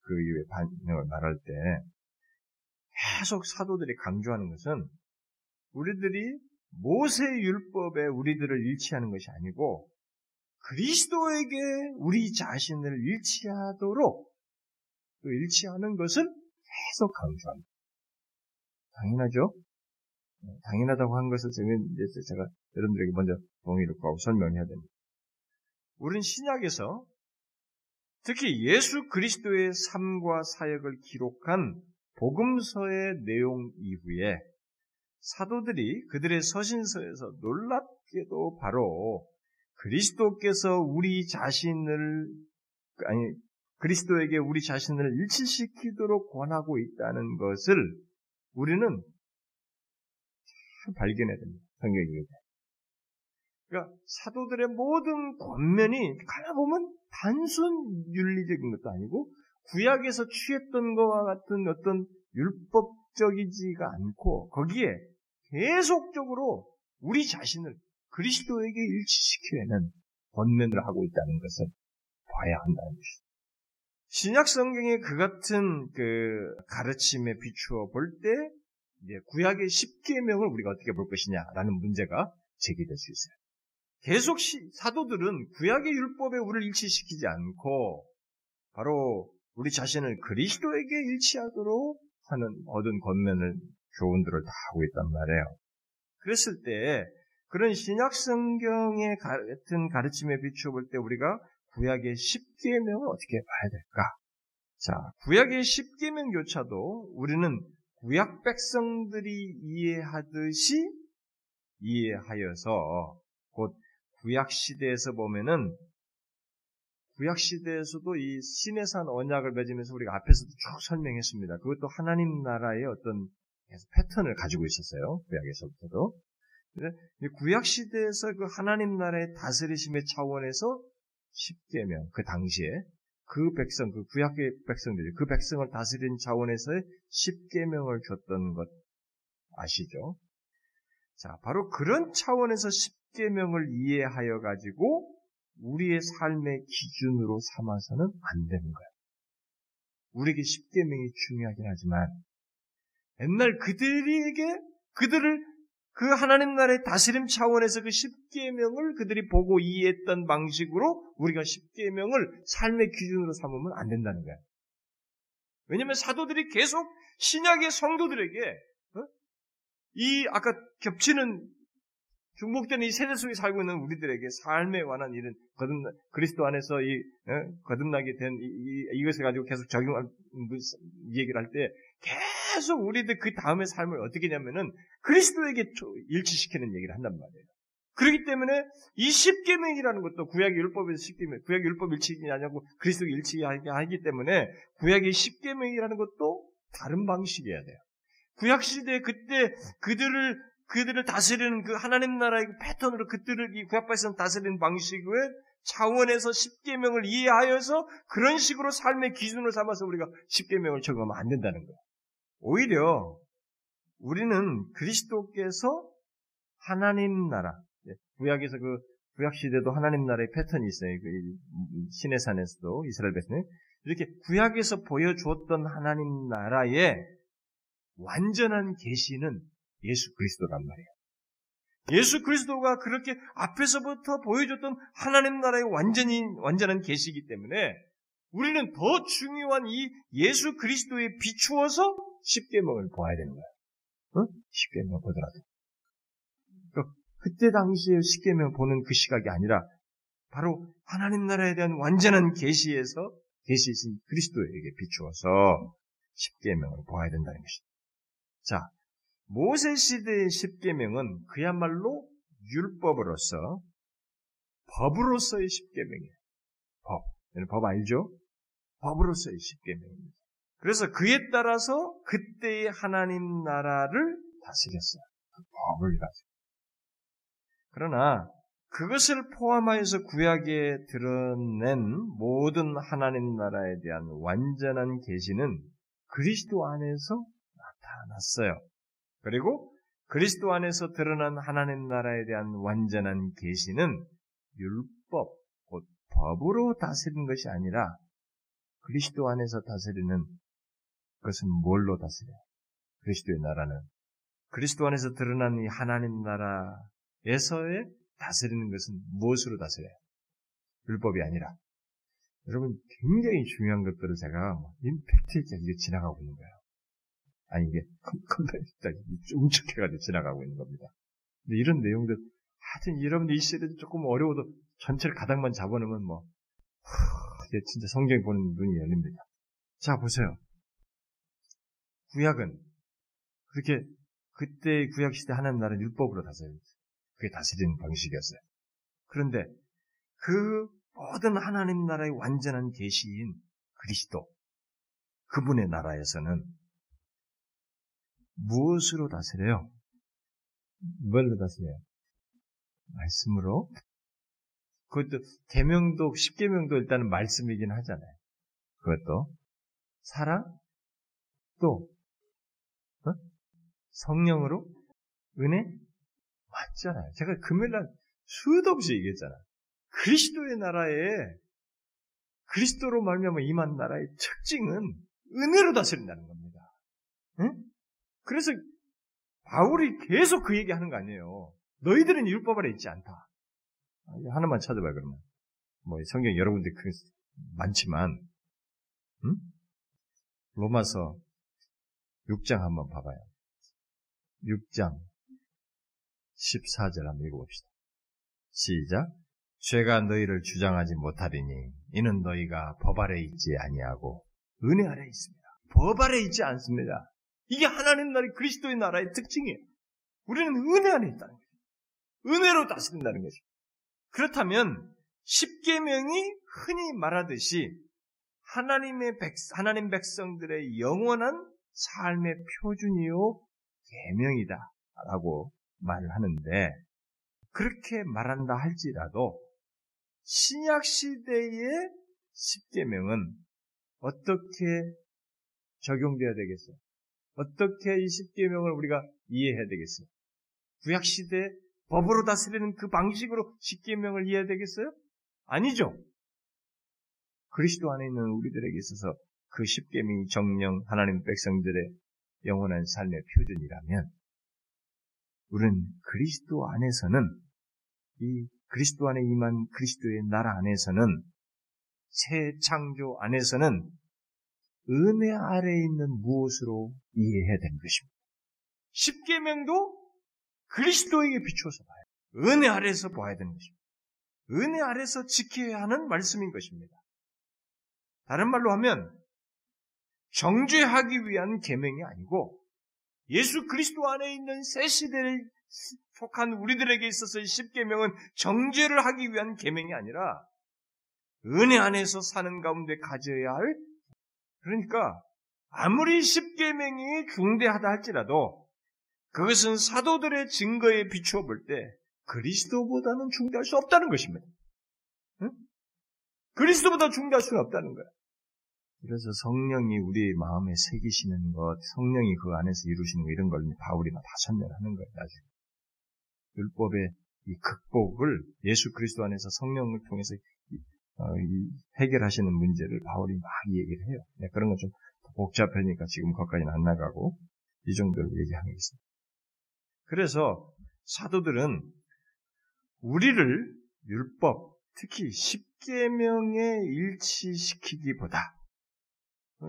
그 이후의 반응을 말할 때 계속 사도들이 강조하는 것은 우리들이 모세 율법에 우리들을 일치하는 것이 아니고 그리스도에게 우리 자신을 일치하도록 또 일치하는 것을 계속 강조합니다. 당연하죠? 네, 당연하다고 한 것을 이제 제가 여러분들에게 먼저 동의를 구하고 설명해야 됩니다. 우리는 신약에서 특히 예수 그리스도의 삶과 사역을 기록한 복음서의 내용 이후에 사도들이 그들의 서신서에서 놀랍게도 바로 그리스도께서 우리 자신을 아니 그리스도에게 우리 자신을 일치시키도록 권하고 있다는 것을 우리는 발견해야 됩니다. 성경에 그러니까 사도들의 모든 권면이 가만 보면 단순 윤리적인 것도 아니고 구약에서 취했던 것과 같은 어떤 율법적이지가 않고 거기에 계속적으로 우리 자신을 그리스도에게 일치시키려는 권면을 하고 있다는 것을 봐야 한다는 것이죠. 신약 성경의 그 같은 그 가르침에 비추어 볼 때, 구약의 십계명을 우리가 어떻게 볼 것이냐라는 문제가 제기될 수 있어요. 계속 시, 사도들은 구약의 율법에 우리를 일치시키지 않고 바로 우리 자신을 그리스도에게 일치하도록 하는 얻은 권면을 교훈들을 다 하고 있단 말이에요. 그랬을 때 그런 신약 성경의 같은 가르침에 비추어 볼 때 우리가 구약의 십계명을 어떻게 봐야 될까? 자, 구약의 십계명조차도 우리는 구약 백성들이 이해하듯이 이해하여서 곧 구약 시대에서 보면은 구약 시대에서도 이 신해산 언약을 맺으면서 우리가 앞에서도 쭉 설명했습니다. 그것도 하나님 나라의 어떤 패턴을 가지고 있었어요. 구약에서부터도. 구약 시대에서 그 하나님 나라의 다스리심의 차원에서 십계명 그 당시에 그 백성 그 구약의 백성들이 그 백성을 다스린 차원에서의 십계명을 줬던 것 아시죠? 자, 바로 그런 차원에서 십계명을 이해하여 가지고 우리의 삶의 기준으로 삼아서는 안 되는 거예요. 우리에게 십계명이 중요하긴 하지만 옛날 그들에게 그들을 그 하나님 나라의 다스림 차원에서 그 십계명을 그들이 보고 이해했던 방식으로 우리가 십계명을 삶의 기준으로 삼으면 안 된다는 거야. 왜냐하면 사도들이 계속 신약의 성도들에게 어? 이 아까 겹치는 중복된 이 세대 속에 살고 있는 우리들에게 삶에 관한 일은 거듭 그리스도 안에서 이 어? 거듭나게 된 이, 이, 이 것을 가지고 계속 적용할 얘기를 할 때 계속 우리들 그 다음의 삶을 어떻게 하냐면은 그리스도에게 일치시키는 얘기를 한단 말이에요. 그렇기 때문에 이 십계명이라는 것도 구약의 율법에서 십계명, 구약의 율법 일치이 아니고 그리스도 일치하게 하기 때문에 구약의 십계명이라는 것도 다른 방식이어야 돼요. 구약 시대 그때 그들을 그들을 다스리는 그 하나님 나라의 그 패턴으로 그들을 이 구약 백성 다스리는 방식의 차원에서 십계명을 이해하여서 그런 식으로 삶의 기준을 삼아서 우리가 십계명을 적용하면 안 된다는 거예요. 오히려 우리는 그리스도께서 하나님 나라, 예, 구약에서 그 구약 시대도 하나님 나라의 패턴이 있어요. 그 신의 산에서도 이스라엘 백성이 이렇게 구약에서 보여주었던 하나님 나라의 완전한 계시는 예수 그리스도란 말이에요. 예수 그리스도가 그렇게 앞에서부터 보여줬던 하나님 나라의 완전히 완전한 계시이기 때문에 우리는 더 중요한 이 예수 그리스도에 비추어서 십계명을 보아야 되는 거야. 응? 십계명 보더라도. 그러니까 그때 당시에 십계명 보는 그 시각이 아니라 바로 하나님 나라에 대한 완전한 계시에서 계시이신 그리스도에게 비추어서 십계명을 보아야 된다는 것이다. 자, 모세 시대의 십계명은 그야말로 율법으로서 법으로서의 십계명이에요. 법. 법 알죠? 법으로서의 십계명입니다. 그래서 그에 따라서 그때의 하나님 나라를 다스렸어요. 그 법을 가지고. 그러나 그것을 포함하여서 구약에 드러낸 모든 하나님 나라에 대한 완전한 계시는 그리스도 안에서 나타났어요. 그리고 그리스도 안에서 드러난 하나님 나라에 대한 완전한 계시는 율법, 곧 법으로 다스리는 것이 아니라 그리스도 안에서 다스리는 그것은 뭘로 다스려? 그리스도의 나라는 그리스도 안에서 드러난 이 하나님 나라에서의 다스리는 것은 무엇으로 다스려요? 율법이 아니라. 여러분, 굉장히 중요한 것들을 제가 뭐 임팩트 있게 이게 지나가고 있는 거예요. 아니, 이게 컴컴팩트 움직해가지고 지나가고 있는 겁니다. 근데 이런 내용들, 하여튼 여러분들 이 시대도 조금 어려워도 전체를 가닥만 잡아놓으면 뭐, 이게 진짜 성경 보는 눈이 열립니다. 자, 보세요. 구약은 그렇게 그때 구약 시대 하나님 나라는 율법으로 다스렸어요. 그게 다스리는 방식이었어요. 그런데 그 모든 하나님 나라의 완전한 계시인 그리스도 그분의 나라에서는 무엇으로 다스려요? 뭘로 다스려요? 말씀으로. 그것도 계명도 십계명도 일단은 말씀이긴 하잖아요. 그것도 사랑 또 어? 성령으로 은혜 맞잖아요. 제가 금요일날 수도 없이 얘기했잖아. 그리스도의 나라에 그리스도로 말미암아 임한 나라의 특징은 은혜로 다스린다는 겁니다. 응? 그래서 바울이 계속 그 얘기하는 거 아니에요. 너희들은 율법 아래 있지 않다. 아, 하나만 찾아봐요 그러면. 뭐 성경 여러 군데 그 많지만, 응? 로마서 6장 한번 봐봐요. 6장 14절 한번 읽어봅시다. 시작. 죄가 너희를 주장하지 못하리니 이는 너희가 법 아래 있지 아니하고 은혜 아래 있습니다. 법 아래 있지 않습니다. 이게 하나님 나라의 그리스도의 나라의 특징이에요. 우리는 은혜 안에 있다는 거죠. 은혜로 다스린다는 거죠. 그렇다면 십계명이 흔히 말하듯이 하나님의 백, 하나님 백성들의 영원한 삶의 표준이요 계명이다라고 말을 하는데 그렇게 말한다 할지라도 신약 시대의 십계명은 어떻게 적용돼야 되겠어요? 어떻게 이 십계명을 우리가 이해해야 되겠어요? 구약 시대 법으로 다스리는 그 방식으로 십계명을 이해해야 되겠어요? 아니죠. 그리스도 안에 있는 우리들에게 있어서 그 십계명이 정령 하나님 백성들의 영원한 삶의 표준이라면 우리는 그리스도 안에서는 이 그리스도 안에 임한 그리스도의 나라 안에서는 새 창조 안에서는 은혜 아래에 있는 무엇으로 이해해야 되는 것입니다. 십계명도 그리스도에게 비추어서 봐요. 은혜 아래에서 봐야 되는 것입니다. 은혜 아래에서 지켜야 하는 말씀인 것입니다. 다른 말로 하면 정죄하기 위한 계명이 아니고 예수 그리스도 안에 있는 새 시대에 속한 우리들에게 있어서 십계명은 정죄를 하기 위한 계명이 아니라 은혜 안에서 사는 가운데 가져야 할 그러니까 아무리 십계명이 중대하다 할지라도 그것은 사도들의 증거에 비추어 볼 때 그리스도보다는 중대할 수 없다는 것입니다. 응? 그리스도보다 중대할 수는 없다는 거야. 그래서 성령이 우리 마음에 새기시는 것, 성령이 그 안에서 이루시는 것, 이런 걸 바울이 다 설명하는 거예요, 나중에. 율법의 이 극복을 예수 그리스도 안에서 성령을 통해서 어, 해결하시는 문제를 바울이 막 얘기를 해요. 네, 그런 건 좀 복잡하니까 지금 거기까지는 안 나가고 이 정도로 얘기하겠습니다. 그래서 사도들은 우리를 율법, 특히 십계명에 일치시키기보다 어,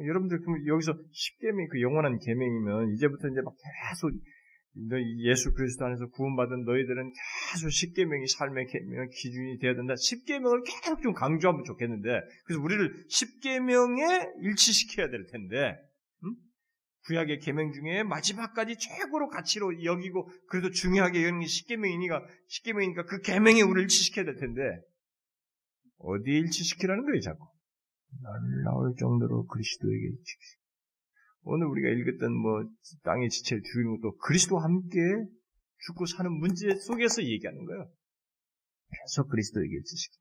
여러분들 그럼 여기서 십계명 그 영원한 계명이면 이제부터 이제 막 계속 예수 그리스도 안에서 구원받은 너희들은 계속 십계명이 삶의 계명 기준이 되어야 된다. 십계명을 계속 좀 강조하면 좋겠는데 그래서 우리를 십계명에 일치시켜야 될 텐데 음? 구약의 계명 중에 마지막까지 최고로 가치로 여기고 그래도 중요하게 여기는 십계명이니까 십계명이니까 그 계명에 우리를 일치시켜야 될 텐데 어디 일치시키라는 거예요, 자꾸. 놀라울 정도로 그리스도에게 일치시키. 오늘 우리가 읽었던 뭐 땅의 지체를 죽이는 것도 그리스도와 함께 죽고 사는 문제 속에서 얘기하는 거예요. 계속 그리스도에게 일치시키.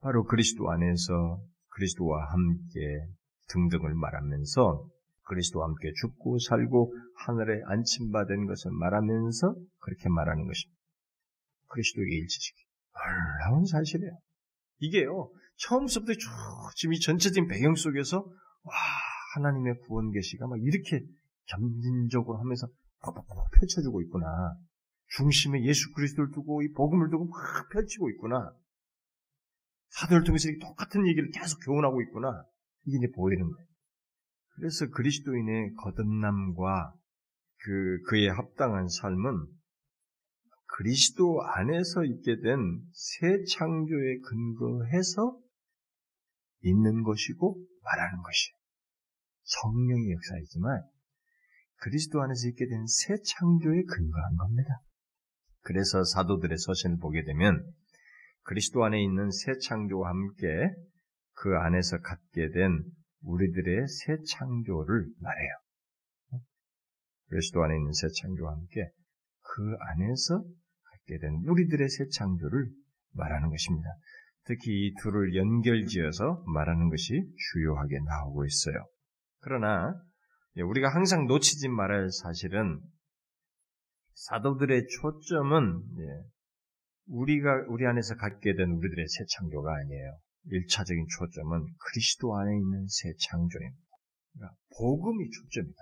바로 그리스도 안에서 그리스도와 함께 등등을 말하면서 그리스도와 함께 죽고 살고 하늘에 안침받은 것을 말하면서 그렇게 말하는 것입니다. 그리스도에게 일치시키. 놀라운 사실이에요. 이게요, 처음부터 쭉 지금 이 전체적인 배경 속에서 와 하나님의 구원 계시가 막 이렇게 점진적으로 하면서 팍팍팍 펼쳐주고 있구나. 중심에 예수 그리스도를 두고 이 복음을 두고 막 펼치고 있구나. 사도를 통해서 똑같은 얘기를 계속 교훈하고 있구나. 이게 이제 보이는 거예요. 그래서 그리스도인의 거듭남과 그, 그에 합당한 삶은 그리스도 안에서 있게 된 새 창조에 근거해서 있는 것이고 말하는 것이에요. 성령의 역사이지만 그리스도 안에서 있게 된 새 창조에 근거한 겁니다. 그래서 사도들의 서신을 보게 되면 그리스도 안에 있는 새 창조와 함께 그 안에서 갖게 된 우리들의 새 창조를 말해요. 그리스도 안에 있는 새 창조와 함께 그 안에서 갖게 된 우리들의 새 창조를 말하는 것입니다. 특히 이 둘을 연결지어서 말하는 것이 주요하게 나오고 있어요. 그러나 우리가 항상 놓치지 말할 사실은 사도들의 초점은 우리가 우리 안에서 갖게 된 우리들의 새 창조가 아니에요. 일차적인 초점은 그리스도 안에 있는 새 창조입니다. 그러니까 복음이 초점이다.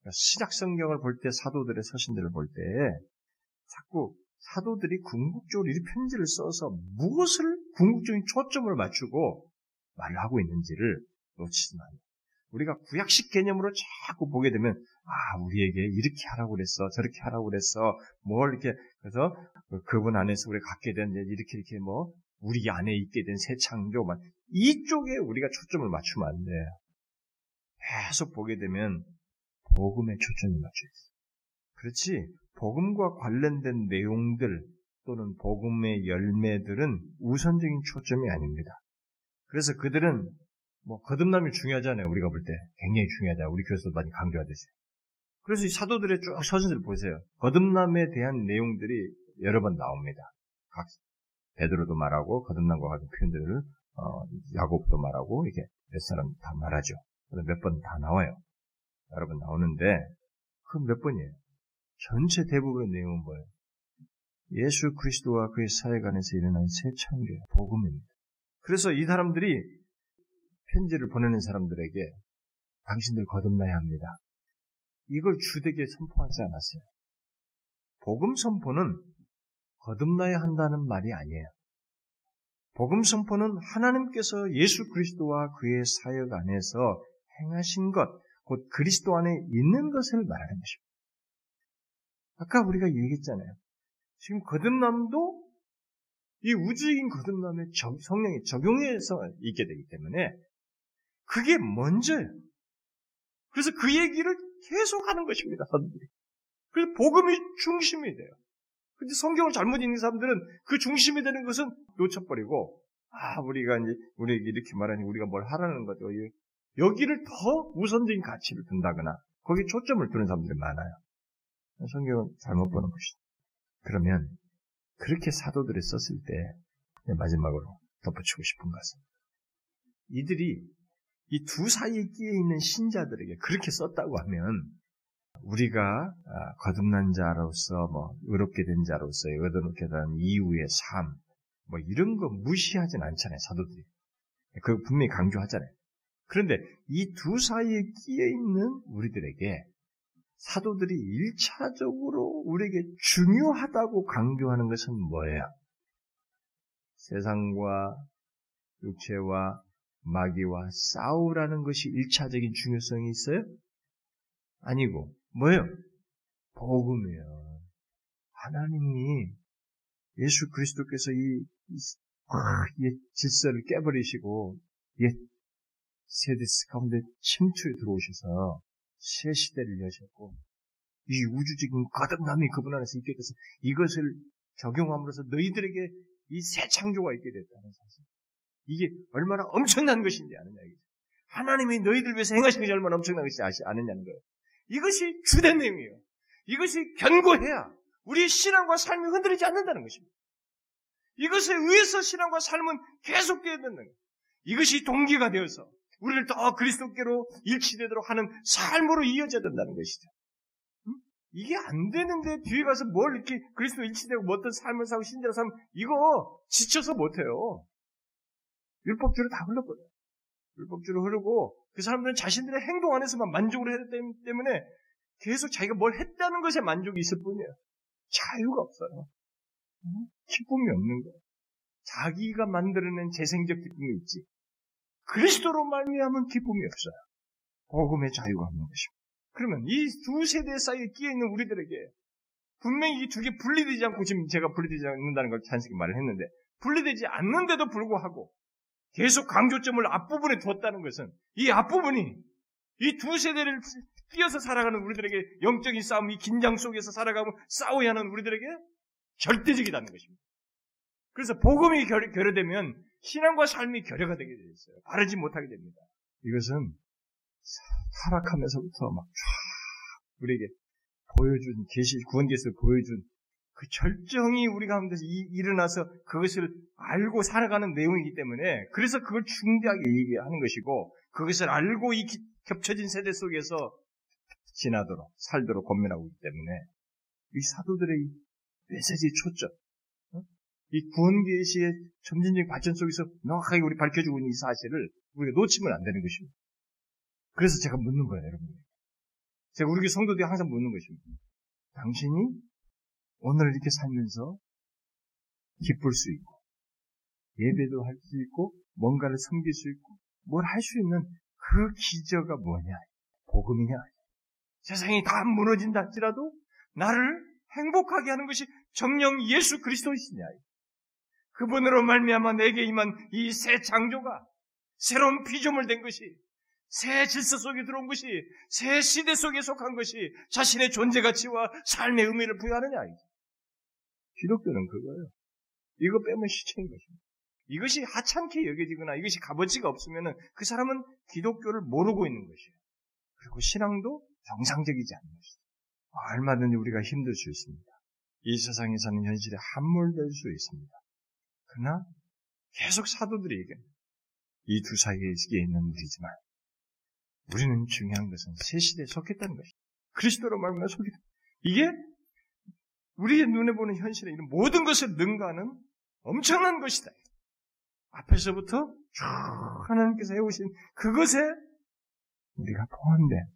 그러니까 신약 성경을 볼 때 사도들의 서신들을 볼 때 자꾸 사도들이 궁극적으로 이 편지를 써서 무엇을 궁극적인 초점을 맞추고 말을 하고 있는지를 놓치지 말아요. 우리가 구약식 개념으로 자꾸 보게 되면 아 우리에게 이렇게 하라고 그랬어 저렇게 하라고 그랬어 뭘 이렇게 그래서 그분 안에서 우리가 갖게 된 이렇게 이렇게 뭐 우리 안에 있게 된 새 창조 만 이쪽에 우리가 초점을 맞추면 안 돼요. 계속 보게 되면 복음에 초점이 맞춰 있어. 그렇지 복음과 관련된 내용들 또는 복음의 열매들은 우선적인 초점이 아닙니다. 그래서 그들은 뭐 거듭남이 중요하잖아요. 우리가 볼 때 굉장히 중요하다. 우리 교회에서 많이 강조하듯이. 그래서 이 사도들의 쭉 서신들 보세요. 거듭남에 대한 내용들이 여러 번 나옵니다. 각 베드로도 말하고 거듭남과 같은 표현들을 어, 야곱도 말하고 이게 몇 사람 다 말하죠. 몇 번 다 나와요. 여러 번 나오는데 그 몇 번이에요. 전체 대부분의 내용은 뭐예요? 예수 그리스도와 그의 사역 안에서 일어난 새 창조의 복음입니다. 그래서 이 사람들이 편지를 보내는 사람들에게 당신들 거듭나야 합니다. 이걸 주되게 선포하지 않았어요. 복음 선포는 거듭나야 한다는 말이 아니에요. 복음 선포는 하나님께서 예수 그리스도와 그의 사역 안에서 행하신 것, 곧 그리스도 안에 있는 것을 말하는 것입니다. 아까 우리가 얘기했잖아요. 지금 거듭남도 이 우주적인 거듭남의 성령이 적용해서 있게 되기 때문에 그게 먼저예요. 그래서 그 얘기를 계속 하는 것입니다, 사람들이. 그래서 복음이 중심이 돼요. 근데 성경을 잘못 읽는 사람들은 그 중심이 되는 것은 놓쳐버리고, 아, 우리가 이제, 우리에게 이렇게 말하니 우리가 뭘 하라는 거죠. 여기를 더 우선적인 가치를 둔다거나, 거기에 초점을 두는 사람들이 많아요. 성경은 잘못 보는 것이죠. 그러면, 그렇게 사도들이 썼을 때, 마지막으로 덧붙이고 싶은 것은, 이들이 이 두 사이에 끼어 있는 신자들에게 그렇게 썼다고 하면 우리가 아, 거듭난 자로서 뭐 의롭게 된 자로서의 얻어놓게 된 이후의 삶, 뭐 이런 거 무시하진 않잖아요 사도들이. 그 분명히 강조하잖아요. 그런데 이 두 사이에 끼어 있는 우리들에게 사도들이 일차적으로 우리에게 중요하다고 강조하는 것은 뭐예요? 세상과 육체와 마귀와 싸우라는 것이 일차적인 중요성이 있어요? 아니고 뭐예요? 복음이에요. 하나님이 예수 그리스도께서 이, 이, 이 질서를 깨버리시고 옛 세대스 가운데 침투에 들어오셔서 새 시대를 여셨고 이 우주적인 거듭남이 그분 안에서 있게 돼서 이것을 적용함으로써 너희들에게 이 새 창조가 있게 됐다는 사실. 이게 얼마나 엄청난 것인지 아느냐. 하나님이 너희들 위해서 행하신 것이 얼마나 엄청난 것인지 아시, 아느냐는 거예요. 이것이 주된 내용이에요. 이것이 견고해야 우리의 신앙과 삶이 흔들리지 않는다는 것입니다. 이것에 의해서 신앙과 삶은 계속되어야 된다는 거예요. 이것이 동기가 되어서 우리를 더 그리스도께로 일치되도록 하는 삶으로 이어져야 된다는 것이죠. 이게 안 되는데 뒤에 가서 뭘 이렇게 그리스도 일치되고 뭐 어떤 삶을 사고 신자로 살면 이거 지쳐서 못해요. 율법주로 다 흘러버려요. 율법주로 흐르고 그 사람들은 자신들의 행동 안에서만 만족을 되기 때문에 계속 자기가 뭘 했다는 것에 만족이 있을 뿐이에요. 자유가 없어요. 기쁨이 없는 거예요. 자기가 만들어낸 재생적 기쁨이 있지. 그리스도로 말미암은 기쁨이 없어요. 복음의 자유가 없는 것입니다. 그러면 이 두 세대 사이에 끼어 있는 우리들에게 분명히 이 두 개 분리되지 않고 지금 제가 분리되지 않는다는 걸 찬식이 말을 했는데 분리되지 않는데도 불구하고 계속 강조점을 앞부분에 뒀다는 것은 이 앞부분이 이 두 세대를 끼어서 살아가는 우리들에게 영적인 싸움, 이 긴장 속에서 살아가고 싸워야 하는 우리들에게 절대적이라는 것입니다. 그래서 복음이 결, 결여되면 신앙과 삶이 결여가 되게 되어 있어요. 바르지 못하게 됩니다. 이것은 타락하면서부터 막쫙 우리에게 보여준 계시 구원계에서 보여준 그 절정이 우리 가운데서 이, 일어나서 그것을 알고 살아가는 내용이기 때문에 그래서 그걸 중대하게 얘기하는 것이고 그것을 알고 이 기, 겹쳐진 세대 속에서 지나도록 살도록 권면하고 있기 때문에 이 사도들의 이 메시지 초점 어? 이 구원계시의 점진적인 발전 속에서 명확하게 우리 밝혀주고 있는 이 사실을 우리가 놓치면 안 되는 것입니다. 그래서 제가 묻는 거예요, 여러분. 제가 우리 성도들이 항상 묻는 것입니다. 당신이 오늘 이렇게 살면서 기쁠 수 있고, 예배도 할 수 있고, 뭔가를 섬길 수 있고, 뭘 할 수 있는 그 기저가 뭐냐? 복음이냐? 세상이 다 무너진다 할지라도 나를 행복하게 하는 것이 정령 예수 그리스도이시냐? 그분으로 말미암아 내게 임한 이 새 창조가 새로운 피조물 된 것이 새 질서 속에 들어온 것이 새 시대 속에 속한 것이 자신의 존재 가치와 삶의 의미를 부여하느냐? 기독교는 그거예요. 이거 빼면 시체인 것입니다. 이것이 하찮게 여겨지거나 이것이 값어치가 없으면 그 사람은 기독교를 모르고 있는 것이에요. 그리고 신앙도 정상적이지 않는 것이죠. 얼마든지 우리가 힘들 수 있습니다. 이 세상에서는 현실에 함몰될 수 있습니다. 그러나 계속 사도들이. 이 두 사이에 있는 우리지만 우리는 중요한 것은 새 시대에 속했다는 것이죠. 그리스도로 말하면 속했다. 이게 우리의 눈에 보는 현실에 있는 모든 것을 능가하는 엄청난 것이다. 앞에서부터 쭉 하나님께서 해오신 그것에 우리가 포함된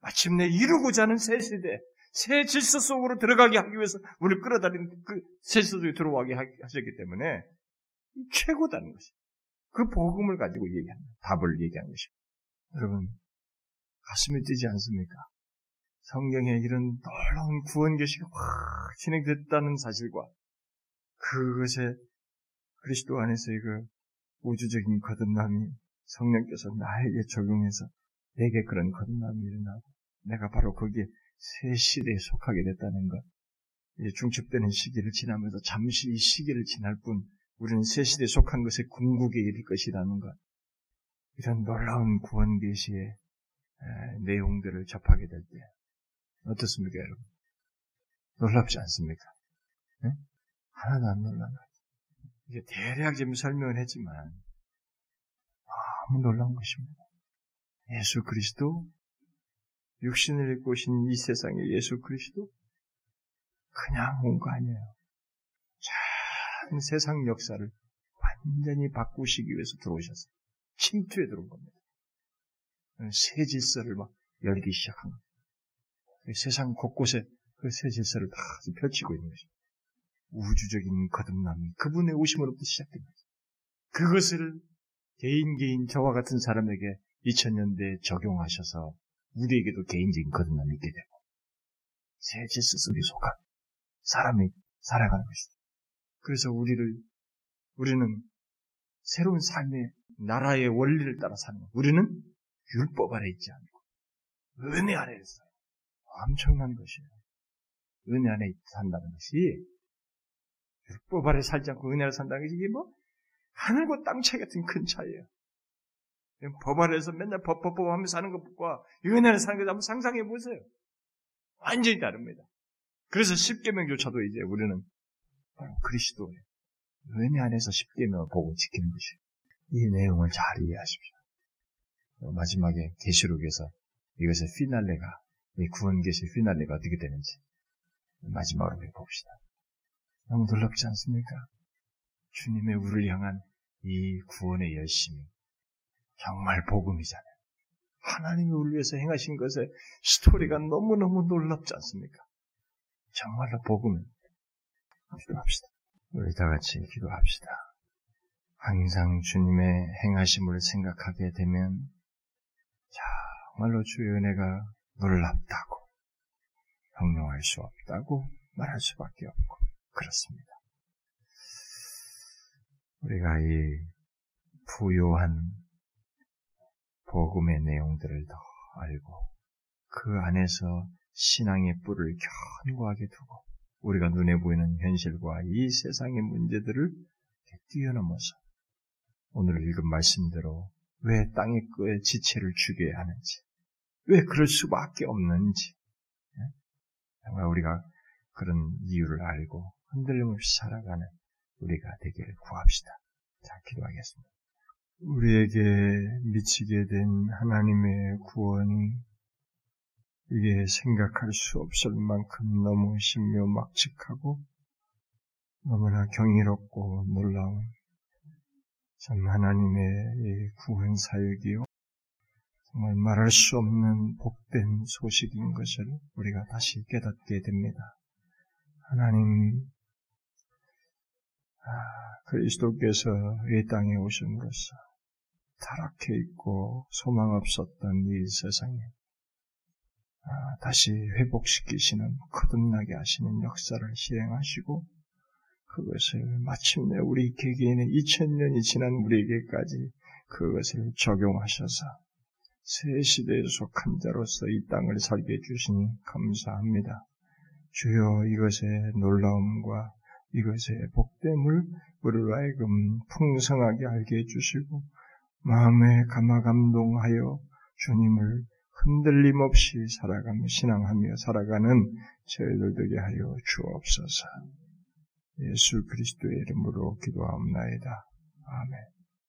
마침내 이루고자 하는 새 시대, 새 질서 속으로 들어가게 하기 위해서 우리를 끌어다니는 그새 질서 속에 들어가게 하셨기 때문에 최고다는 것이. 그 복음을 가지고 얘기하는, 답을 얘기하는 것입니다. 여러분, 가슴이 뛰지 않습니까? 성경에 이런 놀라운 구원 계시가 확 진행됐다는 사실과 그것에 그리스도 안에서의 그 우주적인 거듭남이 성령께서 나에게 적용해서 내게 그런 거듭남이 일어나고 내가 바로 거기에 새 시대에 속하게 됐다는 것. 중첩되는 시기를 지나면서 잠시 이 시기를 지날 뿐 우리는 새 시대에 속한 것에 궁극에 이를 것이라는 것. 이런 놀라운 구원 계시의 내용들을 접하게 될 때 어떻습니까, 여러분? 놀랍지 않습니까? 네? 하나도 안 놀라나? 이게 대략 지금 설명을 했지만 너무 놀라운 것입니다. 예수 그리스도 육신을 입고 오신 이 세상에 예수 그리스도 그냥 온 거 아니에요. 전 세상 역사를 완전히 바꾸시기 위해서 들어오셨어요. 침투에 들어온 겁니다. 새 질서를 막 열기 시작한 겁니다. 세상 곳곳에 그 새 질서를 다 펼치고 있는 것입니다. 우주적인 거듭남이 그분의 오심으로부터 거죠. 그것을 개인 개인 저와 같은 사람에게 2000년대에 적용하셔서 우리에게도 개인적인 거듭남이 있게 되고 새 질서 속에 속한 사람이 살아가는 것이죠. 그래서 우리를 우리는 새로운 삶의 나라의 원리를 따라 사는 것. 우리는 율법 아래 있지 않고 은혜 아래 있어요. 엄청난 것이에요. 은혜 안에 산다는 것이 율법 아래 살지 않고 은혜 아래 산다는 것이 이게 뭐 하늘과 땅 차이 같은 큰 차이예요. 법 아래에서 맨날 법, 법, 법 하면서 사는 것과 은혜 아래 사는 것 한번 상상해 보세요. 완전히 다릅니다. 그래서 십계명조차도 이제 우리는 그리스도의 은혜 안에서 십계명을 보고 지키는 것이에요. 이 내용을 잘 이해하십시오. 마지막에 계시록에서 이것의 피날레가 이 구원 계시 피날레가 어떻게 되는지 마지막으로 봅시다. 너무 놀랍지 않습니까? 주님의 우리를 향한 이 구원의 열심이 정말 복음이잖아요. 하나님이 우리 위해서 행하신 것의 스토리가 너무너무 놀랍지 않습니까? 정말로 복음 기도합시다. 우리 다 같이 기도합시다. 항상 주님의 행하심을 생각하게 되면 정말로 주의 은혜가 놀랍다고 형용할 수 없다고 말할 수밖에 없고 그렇습니다. 우리가 이 부요한 복음의 내용들을 더 알고 그 안에서 신앙의 뿔을 견고하게 두고 우리가 눈에 보이는 현실과 이 세상의 문제들을 뛰어넘어서 오늘 읽은 말씀대로 왜 땅의 끝에 지체를 주게 하는지, 왜 그럴 수밖에 없는지, 예? 정말 우리가 그런 이유를 알고 흔들림 없이 살아가는 우리가 되기를 구합시다. 자, 기도하겠습니다. 우리에게 미치게 된 하나님의 구원이 이게 생각할 수 없을 만큼 너무 신묘막측하고 너무나 경이롭고 놀라운 참 하나님의 구원 사역이요 정말 말할 수 없는 복된 소식인 것을 우리가 다시 깨닫게 됩니다. 하나님 아, 그리스도께서 이 땅에 오심으로써 타락해 있고 소망 없었던 이 세상에 아, 다시 회복시키시는 거듭나게 하시는 역사를 실행하시고 그것을 마침내 우리 개개인의 2000년이 지난 우리에게까지 그것을 적용하셔서 새 시대에 속한 자로서 이 땅을 살게 해주시니 감사합니다. 주여 이것의 놀라움과 이것의 복됨을 우리로 하여금 풍성하게 알게 해주시고 마음에 감화감동하여 주님을 흔들림 없이 살아가며 신앙하며 살아가는 저희들 되게 하여 주옵소서. 예수 그리스도의 이름으로 기도하옵나이다. 아멘.